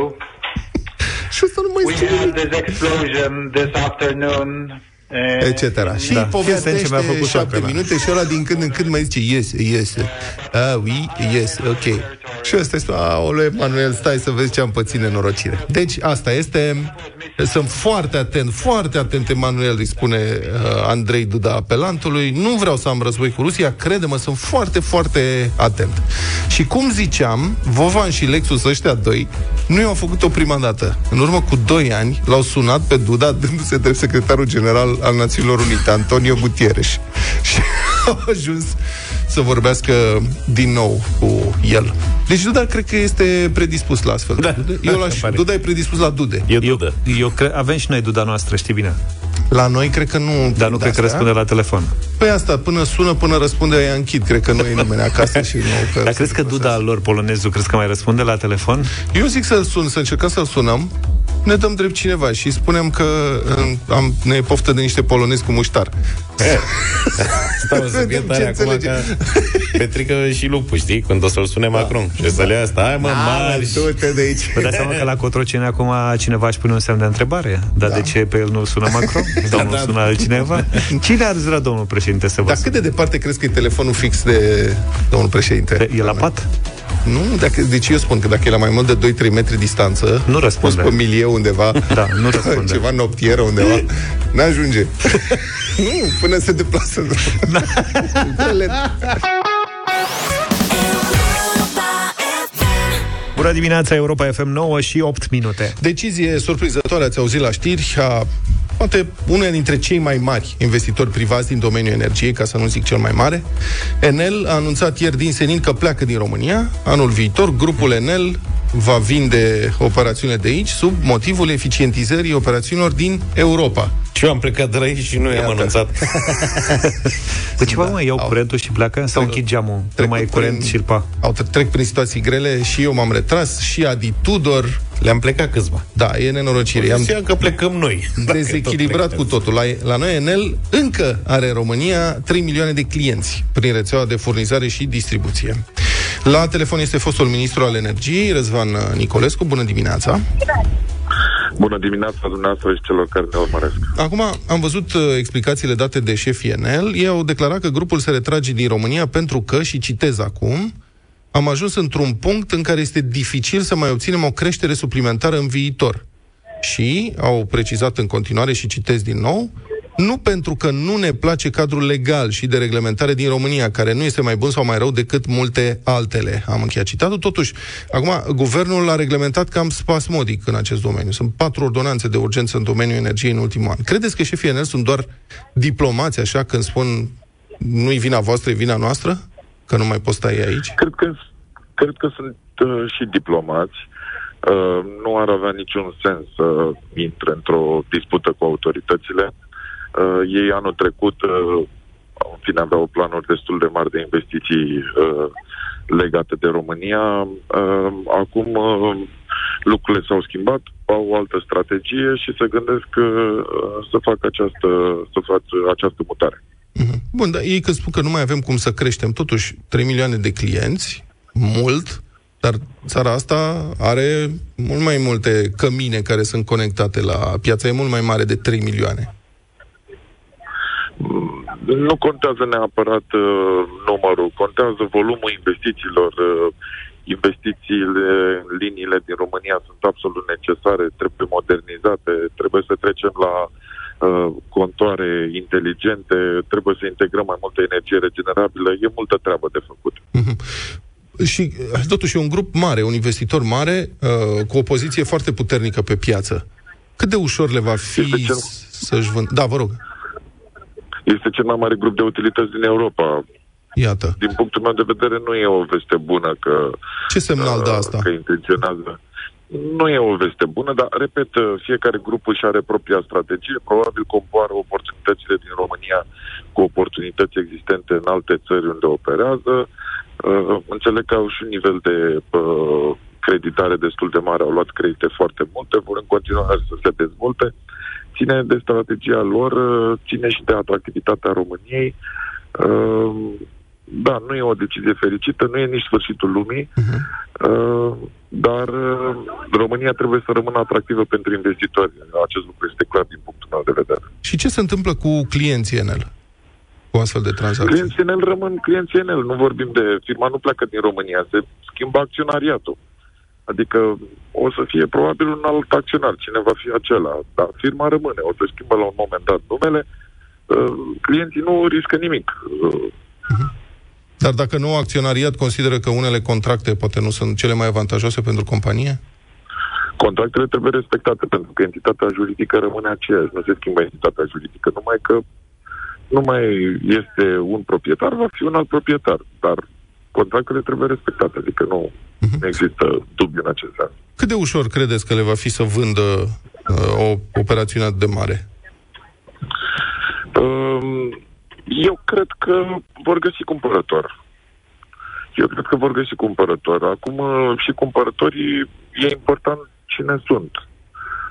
Și ăsta nu mai We had this explosion this afternoon. Uh, etc. Și Da. da. povestește Fii atent ce mi-a făcut șapte șoc ăla. minute și ăla din când în când mai zice yes, yes, ah, oui, yes, ok. Și ăsta este, aoleu, Emanuel, stai să vezi ce am pățit nenorocire. Deci, asta este, sunt foarte atent, foarte atent, Emanuel, îi spune uh, Andrei Duda apelantului, nu vreau să am război cu Rusia, crede-mă, sunt foarte, foarte atent. Și cum ziceam, Vovan și Lexus ăștia doi nu i-au făcut-o prima dată. În urmă cu doi ani l-au sunat pe Duda dându-se drept secretarul general al Națiunilor Unite, Antonio Gutierrez. *laughs* Și au ajuns să vorbească din nou cu el. Deci Duda cred că este predispus la astfel. Da, Eu da, l-aș, se pare. Duda e predispus la Dude. E dudă. Eu cre- avem și noi Duda noastră, știi bine. La noi cred că nu... Dar nu cred că de-astea. răspunde la telefon. Păi asta, până sună, până răspunde, ea închid. Cred că nu e nimeni acasă și nu... *laughs* Că Dar crezi că Duda al lor polonezul, crezi că mai răspunde la telefon? Eu zic să-l sun, să încercăm să-l sunăm, ne dăm drept cineva și spunem că uh, am, ne poftă de niște polonezi cu muștar. Stau să fie Vedem tare ce acum înțelege. ca Petrică și Lupu, știi? Când o să-l sune Macron Și să le ia asta, hai mă, mari Du-te de aici. Vă dați seama că la Cotroceni acum cineva își pune un semn de întrebare? Dar da. de ce pe el nu sună Macron? *laughs* Sau nu Da. sună altcineva? *laughs* Cine ar vrea domnul președinte să vă Dar cât de departe crezi că e telefonul fix de domnul președinte? sune? E la pat? Nu, dacă, deci eu spun că dacă e la mai mult de 2-3 metri distanță, Nu răspunde. pus pe milieu undeva, Da, nu răspunde. *laughs* ceva noptieră undeva, n-ajunge. *laughs* nu, până se deplasă. Le- Bună dimineața, Europa FM 9 și 8 minute. Decizie surprinzătoare, ați auzit la știri, a poate unul dintre cei mai mari investitori privați din domeniul energiei, ca să nu zic cel mai mare. Enel a anunțat ieri din senin că pleacă din România. Anul viitor, grupul Enel va vinde operațiunile de aici sub motivul eficientizării operațiunilor din Europa. Și eu am plecat de la aici și nu i-am Iată. anunțat *laughs* Păi ceva, mă, iau curentul și pleacă? Sau închid geamul? Nu Trec mai e prin- curent și pa. Au tre- trec prin situații grele și eu m-am retras și Adi Tudor. Le-am plecat câțiva Da, e nenorocire. I-am Ziceam că plecăm noi *laughs* Dacă dezechilibrat tot cu totul. La, la noi Enel încă are în România 3 milioane de clienți prin rețeaua de furnizare și distribuție. La telefon este fostul ministru al energiei, Răzvan Nicolescu. Bună dimineața! Bună dimineața dumneavoastră și celor care ne urmăresc. Acum am văzut uh, explicațiile date de șefii Enel. Ei au declarat că grupul se retrage din România pentru că, și citez acum, am ajuns într-un punct în care este dificil să mai obținem o creștere suplimentară în viitor. Și au precizat în continuare și citez din nou, nu pentru că nu ne place cadrul legal și de reglementare din România, care nu este mai bun sau mai rău decât multe altele. Am încheiat citatul. Totuși, acum, guvernul a reglementat cam spasmodic în acest domeniu. Sunt patru ordonanțe de urgență în domeniul energiei în ultimul an. Credeți că șefii Enel sunt doar diplomați, așa, când spun nu-i vina voastră, e vina noastră? Că nu mai poți sta aici? Cred că, cred că sunt uh, și diplomați. Uh, nu ar avea niciun sens să intre într-o dispută cu autoritățile. Uh, ei anul trecut, uh, în fine, aveau planuri destul de mari de investiții uh, legate de România. Uh, acum uh, lucrurile s-au schimbat, au o altă strategie și se gândesc uh, să facă această, să facă această mutare. Bun, dar ei când spun că nu mai avem cum să creștem, totuși 3 milioane de clienți, mult, dar țara asta are mult mai multe cămine care sunt conectate la piața, e mult mai mare de 3 milioane. Nu contează neapărat uh, numărul, contează volumul investițiilor uh, investițiile în liniile din România sunt absolut necesare, trebuie modernizate, trebuie să trecem la uh, contoare inteligente, trebuie să integrăm mai multă energie regenerabilă, e multă treabă de făcut. Și uh, totuși e un grup mare, un investitor mare, uh, cu o poziție foarte puternică pe piață. Cât de ușor le va fi să-și vând... Da, vă rog. Este cel mai mare grup de utilități din Europa. Iată. Din punctul meu de vedere, nu e o veste bună că, Ce semnal dă uh, asta? că intenționează. Nu e o veste bună, dar, repet, uh, fiecare grup își are propria strategie. Probabil compară oportunitățile din România cu oportunități existente în alte țări unde operează. Uh, înțeleg că au și un nivel de uh, creditare destul de mare, au luat credite foarte multe, vor în continuare să se dezvolte. Ține de strategia lor, uh, ține și de atractivitatea României. Uh, da, nu e o decizie fericită, nu e nici sfârșitul lumii, uh, dar uh, România trebuie să rămână atractivă pentru investitori. Acest lucru este clar din punctul meu de vedere. Și ce se întâmplă cu clienții Enel? Cu astfel de tranzacții? Clienții Enel rămân clienții Enel, nu vorbim de... Firma nu pleacă din România, se schimbă acționariatul. Adică o să fie probabil un alt acționar, cine va fi acela, dar firma rămâne, o să schimbă la un moment dat numele, uh, clienții nu riscă nimic. Uh, Dar dacă nou acționariat consideră că unele contracte poate nu sunt cele mai avantajoase pentru companie? Contractele trebuie respectate, pentru că entitatea juridică rămâne aceeași, nu se schimbă entitatea juridică, numai că nu mai este un proprietar, va fi un alt proprietar, dar contractele trebuie respectate, adică nu, nu există dubiu în acest sens. Cât de ușor credeți că le va fi să vândă uh, o operațiune atât de mare? Um, Eu cred că vor găsi cumpărător. Eu cred că vor găsi cumpărător. Acum uh, și cumpărătorii, e important cine sunt.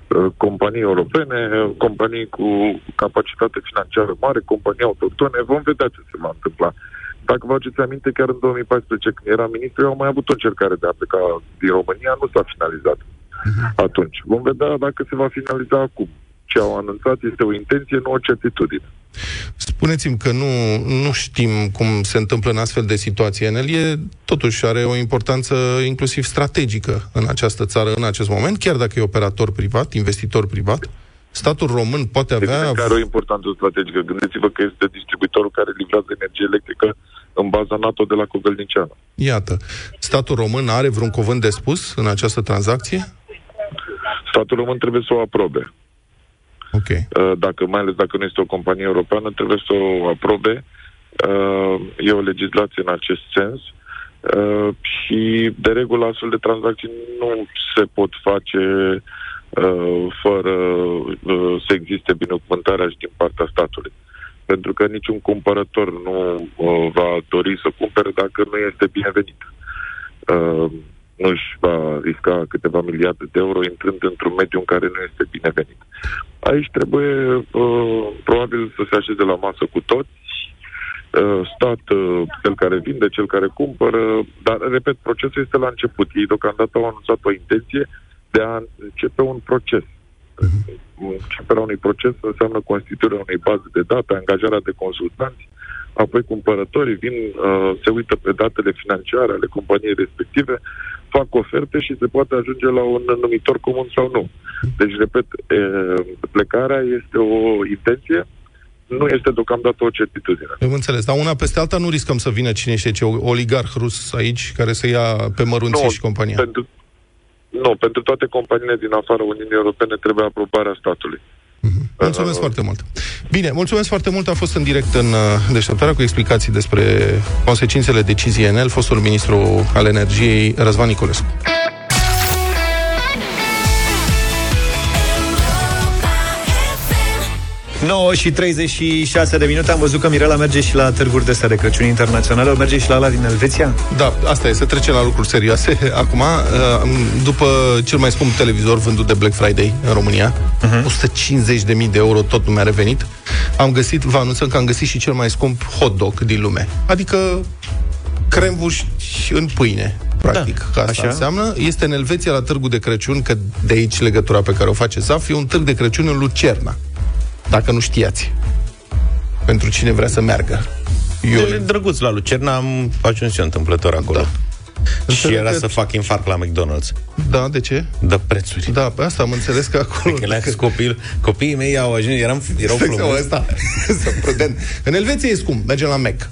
Uh, Companii europene, uh, companii cu capacitate financiară mare, companii autohtone, vom vedea ce se va întâmpla. Dacă vă aduceți aminte, chiar în 2014, când era ministru, eu am mai avut o încercare de a pleca din România, nu s-a finalizat atunci. Vom vedea dacă se va finaliza acum. Ce au anunțat este o intenție, nu o certitudine. Spuneți-mi că nu, nu știm cum se întâmplă în astfel de situații. Enel e, totuși are o importanță inclusiv strategică în această țară în acest moment, chiar dacă e operator privat, investitor privat. Statul român poate avea... Evident că are o importanță strategică. Gândiți-vă că este distribuitorul care livrează energie electrică în baza NATO de la Cogălnicianu. Iată, statul român are vreun cuvânt de spus în această tranzacție? Statul român trebuie să o aprobe. Ok. Uh, Dacă, mai ales dacă nu este o companie europeană, trebuie să o aprobe. Uh, E o legislație în acest sens. Uh, Și, de regulă, astfel de tranzacții nu se pot face uh, fără uh, să existe binecuvântarea și din partea statului. Pentru că niciun cumpărător nu uh, va dori să cumpere dacă nu este binevenit. Uh, nu își va risca câteva miliarde de euro intrând într-un mediu în care nu este binevenit. Aici trebuie uh, probabil să se așeze la masă cu toți, uh, stat, uh, cel care vinde, cel care cumpără, dar, repet, procesul este la început. Ei deocamdată au anunțat o intenție de a începe un proces. Începerea unui proces înseamnă constituirea unei baze de date, angajarea de consultanți, apoi cumpărătorii vin, uh, se uită pe datele financiare ale companiei respective, fac oferte și se poate ajunge la un numitor comun sau nu. Deci, repet, uh, plecarea este o intenție, nu este deocamdată o certitudine. Am înțeles, dar una peste alta nu riscăm să vină cine știe ce oligarh rus aici care să ia pe mărunții și compania. Pentru, nu, pentru toate companiile din afara Uniunii Europene trebuie aprobarea statului. Mulțumesc foarte mult. Bine, mulțumesc foarte mult. A fost în direct în uh, deșteptarea cu explicații despre consecințele deciziei Enel, fostul ministru al energiei, Răzvan Nicolescu. 9 și 36 de minute Am văzut că Mirela merge și la târguri de astea de Crăciun internaționale O merge și la ala din Elveția? Da, asta e, să trecem la lucruri serioase. *laughs* Acum, uh, după cel mai scump televizor vândut de Black Friday în România, uh-huh. 150.000 de euro, tot nu mi-a revenit, am găsit, vă anunțăm că am găsit și cel mai scump hot dog din lume. Adică cremvuș în pâine, practic. Da, asta așa. înseamnă. Este în Elveția la târgul de Crăciun, că de aici legătura pe care o face Zaf, e un târg de Crăciun în Lucerna. Dacă nu știați. Pentru cine vrea să meargă. Eu... E drăguț la Lucerna, am ajuns eu întâmplător acolo. Da. Și era să fac infarct la McDonald's. Da, de ce? De prețuri. Da, pe asta am înțeles că acolo... Că la copil, copiii mei au ajuns, eram, erau Stai că flămânzi. ăsta, să prudent. În Elveția e scump, mergem la Mac.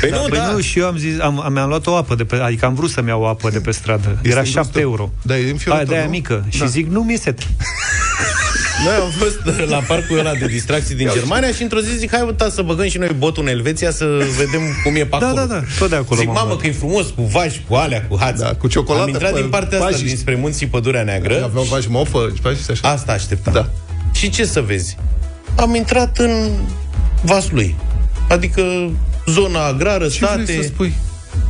Păi Da, nu, păi da. nu, și eu am zis, am, am, mi-am luat o apă de pe, adică am vrut să-mi iau o apă de pe stradă. Era 7 euro. Da, e Aia înfiorător, de aia nu? mică. Și Da. zic, nu mi-e sete. *laughs* Noi am fost la parcul ăla de distracții din Germania și într-o zi zic, hai uita să băgăm și noi botul în Elveția să vedem cum e pe Da, acolo. da, da, tot de acolo Zic, m-am mamă, luat. că e frumos, cu vaci, cu alea, cu hați. Da, cu ciocolată Am intrat pe din partea asta, vaci. dinspre munții Pădurea Neagră. Aveau faci mofă și faci așa. Asta așteptam. Da. Și ce să vezi? Am intrat în Vaslui. Adică zona agrară, Ce state... vrei să spui?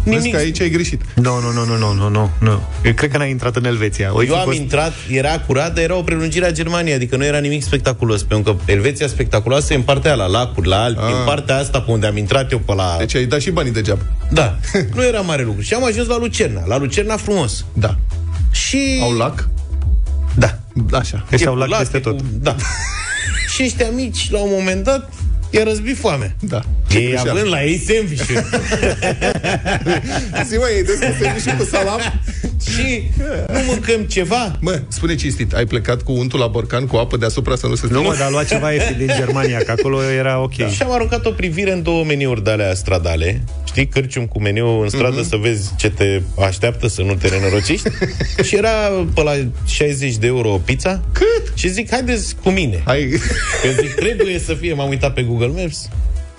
Vezi Nimic. că aici ai greșit. Nu, nu, nu, nu, nu, nu, nu, nu. Eu cred că n-ai intrat în Elveția. O Eu am fost... intrat, era curat, dar era o prelungire a Germaniei, adică nu era nimic spectaculos, pentru că Elveția spectaculoasă e în partea aia, la lacuri, la Alpi, Ah. în partea asta pe unde am intrat eu pe la... Deci ai dat și banii degeaba. Da, *laughs* nu era mare lucru. Și am ajuns la Lucerna. La Lucerna frumos. Da. Și... Au lac? Da. Așa. Deci E au cu lac lac, peste e cu- tot. Da. *laughs* și ăștia mici, la un moment dat, i-a răzbit foamea. Da. Ei având la ei sandwich *laughs* Zi, mă, e des și cu salam? și nu mâncăm ceva. Mă, spune cinstit, ai plecat cu untul la borcan cu apă deasupra să nu se Nu, mă, dar a luat ceva ieftin din Germania, că acolo era ok. Și am aruncat o privire în două meniuri de alea stradale. Știi, cârcium cu meniu în stradă să vezi ce te așteaptă, să nu te renorocești. *laughs* și era pe la 60 de euro o pizza. Cât? Și zic, haideți cu mine. Hai... Că zic, trebuie să fie, m-am uitat pe Google Maps,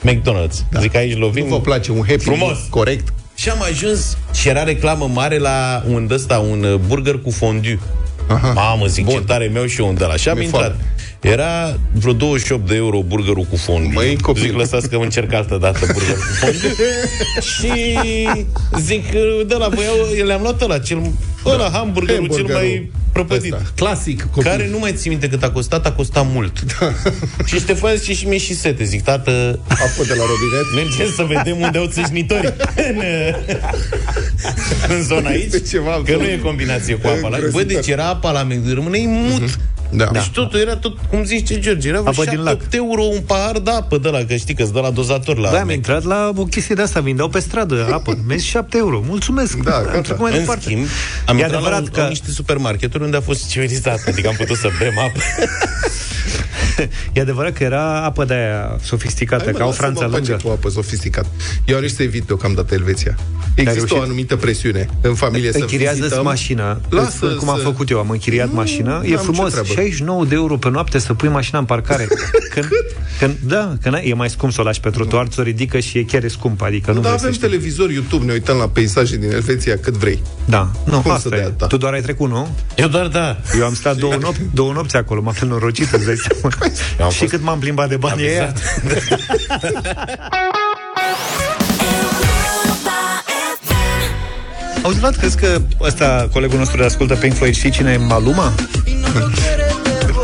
McDonald's. Da. Zic, aici lovim. Nu vă place un happy Frumos. meal corect? Și am ajuns și era reclamă mare la un ăsta, un uh, burger cu fondue. Aha. Mamă, zic, Bun. ce tare meu și eu un de la. Și am Mi-e intrat. foame. Era vreo 28 de euro burgerul cu fondue. Măi, copil. Zic, lăsați că mă încerc altă dată burger cu fondue. *laughs* și zic, de la voi, eu le-am luat ăla, cel, ăla, hamburgerul, cel Hamburgerul mai prăpădit. ăsta. Clasic, copil. Care nu mai țin minte cât a costat, a costat mult. *laughs* și Ștefan zice și mie și sete. Zic, tată, Apă de la robinet? mergem să vedem unde au țâșnitori. *laughs* în, în zona aici. Este ceva că nu e combinație cu apa. La... Bă, îngrozitor. deci era apa la mec, rămâne mut. Da. Deci totul era tot, cum zice George, era vreo Apă din 7 lac. euro un pahar de apă de la, că știi că îți dă la dozator la Da, am Mac. intrat la o chestie de asta, vindeau pe stradă apă. *laughs* Mergi 7 euro. Mulțumesc. Da, am gata. trecut mai În departe. schimb, am E intrat la, adevărat un, că- la niște supermarketuri unde a fost civilizat, adică am putut să bem apă. *laughs* *laughs* E adevărat că era apă de aia sofisticată, Hai, mă, ca o lasă-mă Franța în pace lungă. cu apă sofisticat. Eu am să evit deocamdată Elveția. Există reușit? o anumită presiune în familie să Închiriază vizităm. mașina. Lasă Îți spun cum am să- făcut eu. Am închiriat Nu, mașina. E n-am ce frumos. treabă. 69 de euro pe noapte să pui mașina în parcare. *laughs* Când, când, da, că n- e mai scump să o lași pe trotuar, ți-o ridică și e chiar e scump. Adică nu, Nu, dar avem găsești. televizor YouTube, ne uităm la peisaje din Elveția cât vrei. Da, nu, Cum să asta dea e. ta? Tu doar ai trecut, nu? Eu doar da. Eu am stat două, nopți, două nopți acolo, m-am nenorocit, îți dai seama. Eu am Și fost- cât m-am plimbat de bani e ea. Auzi, Vlad, crezi că ăsta, colegul nostru de ascultă Pink Floyd, știi cine e Maluma? *laughs*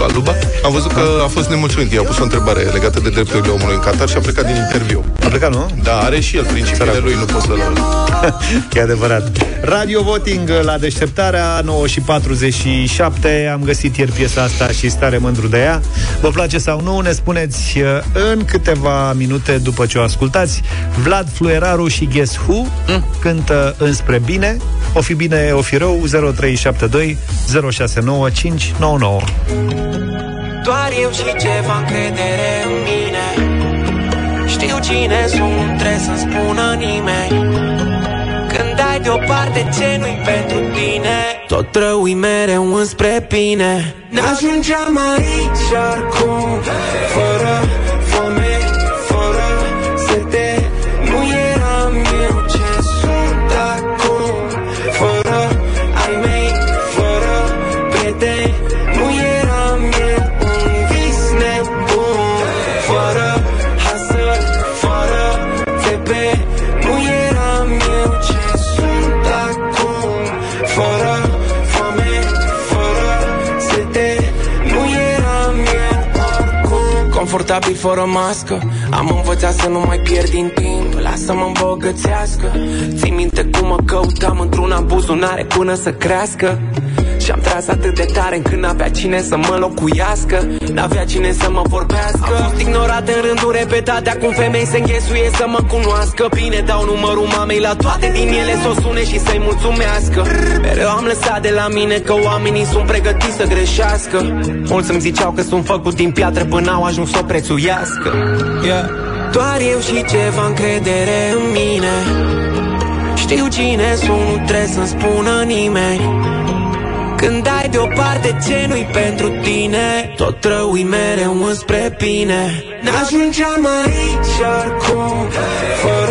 Baluba. Am văzut că a fost nemulțumit. I-a pus o întrebare legată de drepturile omului în Qatar și a plecat din interviu. A plecat, nu? Da, are și el principiile lui, nu pot să-l... *laughs* E adevărat. Radio Voting la deșteptarea 9 și 47 Am găsit ieri piesa asta și stare mândru de ea Vă place sau nu? Ne spuneți uh, în câteva minute după ce o ascultați Vlad Flueraru și Guess Who mm. Cântă înspre bine O fi bine, o fi rău 0372 069 599 Doar eu și ceva încredere în mine Știu cine sunt, nu trebuie să-mi spună nimeni. Când ai deoparte ce nu-i pentru tine Tot rău mereu înspre bine. N-ajungeam aici oricum Fără foame, fără fără mască. Am învățat să nu mai pierd din timp. Lasă-mă îmbogățească. Ții minte cum mă căutam într-una buzunare până să crească Și-am tras atât de tare încât n-avea cine să mă locuiască. N-avea cine să mă vorbească. Am fost ignorat în rânduri repetate Acum femei se înghesuie să mă cunoască. Bine dau numărul mamei la toate din ele Să o sune și să-i mulțumească. Mereu am lăsat de la mine că oamenii sunt pregătiți să greșească. Mulți îmi ziceau că sunt făcut din piatră Până au ajuns să o prețuiască. Yeah. Doar eu și ceva încredere în mine. Știu cine sunt, nu trebuie să-mi spună nimeni Când ai deoparte ce nu-i pentru tine? Tot rău mereu înspre bine. N-ajungeam aici oricum Fără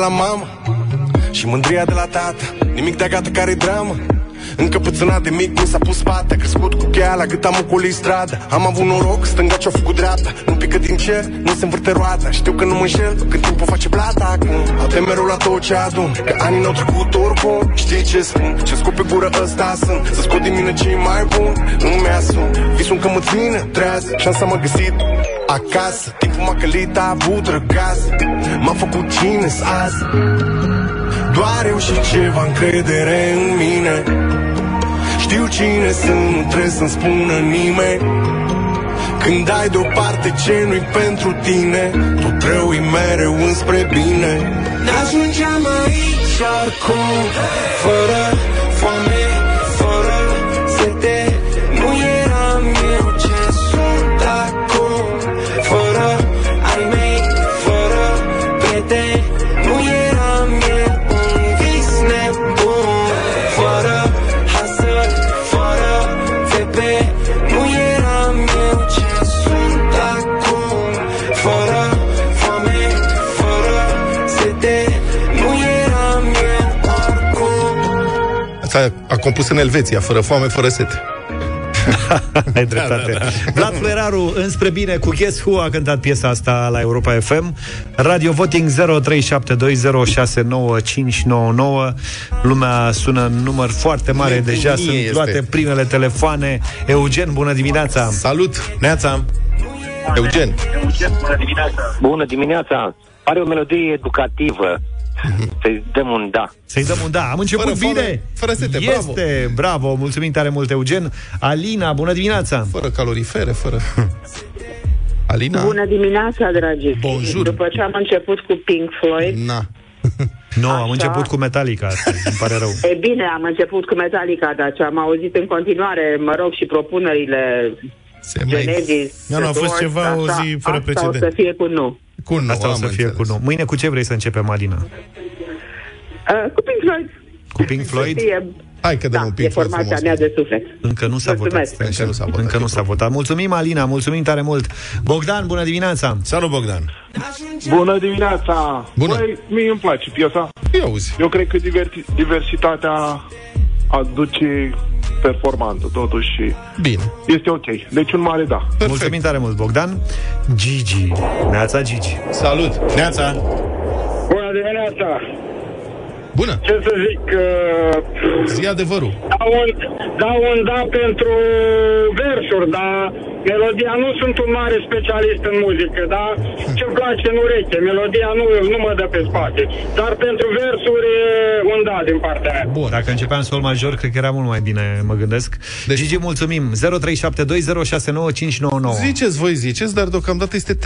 la mama Și mândria de la tată Nimic de gata care dramă. Încăpățânat de mic mi s-a pus spate A crescut cu cheia la gât am ocolit strada Am avut noroc, stânga ce-a făcut dreapta. Nu pică din cer, nu se învârte roata. Știu că nu mă înșel, când timpul face plata acum. Avem mereu la tot ce adun Că anii n-au trecut oricum. Știi ce spun? Ce scop pe gură ăsta sunt. Să scot din mine cei mai buni Îmi asum Visul că mă ține treaz Șansa m-a găsit acasă. Timpul m-a călit, a avut răgaz. M-a făcut cine azi. Doar eu și ceva încredere în mine. Știu cine sunt, nu trebuie să-mi spună nimeni. Când ai deoparte ce nu-i pentru tine Tot rău mereu înspre bine. N-ajungeam aici oricum Fără foame, compus în Elveția, fără foame, fără sete. *laughs* Ai dreptate. Da, da, da. Vlad Fleraru, înspre bine, cu Guess Who a cântat piesa asta la Europa FM. Radio Voting 0372069599. Lumea sună în număr foarte mare Nebunie deja, sunt este. luate primele telefoane. Eugen, bună dimineața! Salut! Neața! Eugen. Bună dimineața! Bună dimineața! Are o melodie educativă. *laughs* Să-i dăm un da. Să-i dăm un da. Am început Fără bine. foame, fără sete, este, bravo. bravo. Mulțumim tare mult, Eugen. Alina, bună dimineața. Fără calorifere, fără... *laughs* Alina? Bună dimineața, dragii. Bonjour. După ce am început cu Pink Floyd, Na. *laughs* Nu, no, am Așa. început cu Metallica. Asta, îmi pare rău. e bine, am început cu Metallica, dar ce am auzit în continuare, mă rog, și propunerile Genesis, Da, nu, a The fost Doors, ceva o asta- zi fără asta precedent. o să fie cu nu. Cu nu, Asta o am să fie cu nu. Mâine cu ce vrei să începem, Alina? Uh, cu Pink Floyd. Cu Pink Floyd? Să fie, Hai că dăm da, un Pink e Floyd formația frumos. mea de suflet. Încă nu s-a votat. Mulțumesc. Încă nu s-a votat. Încă nu s-a votat. Mulțumim, Alina, mulțumim tare mult. Bogdan, bună dimineața! Salut, Bogdan! Bună dimineața! Bună. Băi, mie îmi place piesa. Ia auzi. Eu cred că diverti- diversitatea aduce performanță, totuși. și Bine. Este ok. Deci un mare da. Perfect. Mulțumim tare mult, Bogdan. Gigi. Neața, Gigi. Salut! Neața! Bună dimineața! Bună! Ce să zic? Uh, Zi adevărul. dau, un, dau un da pentru versuri, dar melodia nu sunt un mare specialist în muzică, dar ce-mi place în ureche, melodia nu, nu mă dă pe spate. Dar pentru versuri e un da din partea mea. Bun. Dacă începeam sol major, cred că era mult mai bine, mă gândesc. Deci... Gigi, mulțumim. 0372069599. Ziceți voi, ziceți, dar deocamdată este 3-1.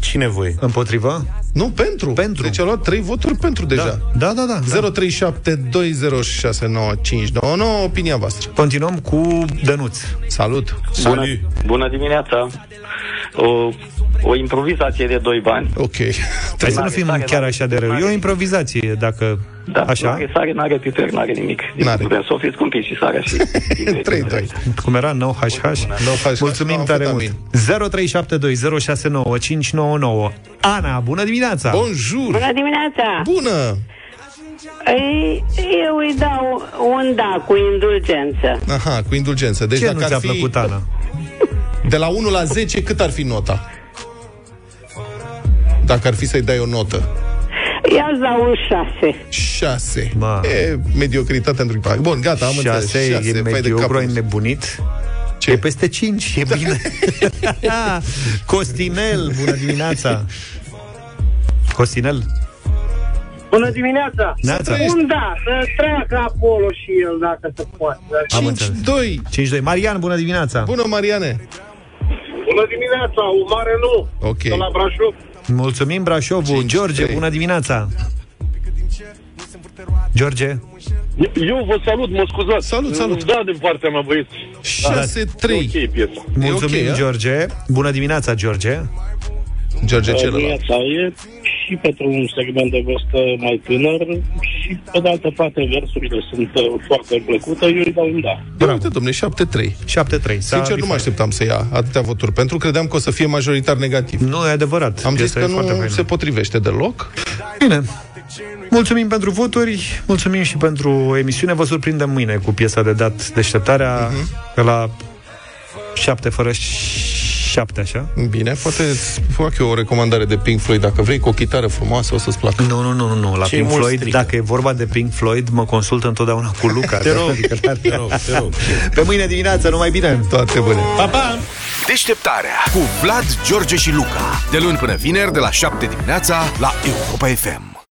Cine voi? Împotrivă? Nu, pentru. Pentru. Deci a luat 3 voturi pentru deja. Da, da, da. da. 0372069599, opinia voastră. Continuăm cu Dănuț. Salut! Bună, bună dimineața! O, o improvizație de doi bani. Ok. Hai să nu fim chiar așa de rău. E o improvizație, dacă... Da, Așa? N-are sare, n-are piper, n-are nimic. N-are. Putem să o fiți scumpi și sarea și... *laughs* 3-2. Cum era? No HH? No HH, Mulțumim no tare mult. amfetamin. 0372069599. Ana, bună dimineața! Bonjour! Bună dimineața! Ei, eu îi dau un da cu indulgență. Aha, cu indulgență. Deci Ce dacă nu ar ți-a fi plăcut, Ana? de la 1 la 10, cât ar fi nota? Dacă ar fi să-i dai o notă. I-aș da un șase. 6. Ma. E mediocritate într-un impact. Bun, gata, am înțeles. 6 e Șase, fai de mediocru, capul. ai nebunit. Ce? E peste 5, e bine. *laughs* Costinel, bună dimineața. Costinel, Bună dimineața! Neața. Un da, să treacă acolo și el dacă se poate. am înțeles. 5-2. 5-2. Marian, bună dimineața. Bună, Mariane. Bună dimineața, un mare nu. Ok. De la Brașov. Mulțumim, Brașovul. George, bună dimineața. George. Eu vă salut, mă scuzați. Salut, salut. Da, din partea mea, băieți. 6-3. E ok piesa. Mulțumim, ok, a? George. Bună dimineața, George. George celălalt. Viața e și pentru un segment de vârstă mai tânăr și pe de altă parte versurile sunt uh, foarte plăcute, eu îi dau un da. Ia uite, domne, 7-3. 7-3. Sincer, nu mă așteptam să ia atâtea voturi, pentru că credeam că o să fie majoritar negativ. Nu, e adevărat. Am zis Piesa că e foarte nu faină. se potrivește deloc. Bine. Mulțumim pentru voturi, mulțumim și pentru emisiune. Vă surprindem mâine cu piesa de dat deșteptarea Mhm. uh-huh. pe la 7 fără 7, așa? Bine, poate îți fac eu o recomandare de Pink Floyd. Dacă vrei cu o chitară frumoasă, o să-ți placă. Nu, nu, nu, nu, nu. La Ce Pink mult Floyd, strică. dacă e vorba de Pink Floyd, mă consult întotdeauna cu Luca. Te rog, te rog, te rog. *laughs* Pe mâine dimineață, numai bine! Toate bune! Pa, pa! Deșteptarea cu Vlad, George și Luca. De luni până vineri, de la 7 dimineața, la Europa FM.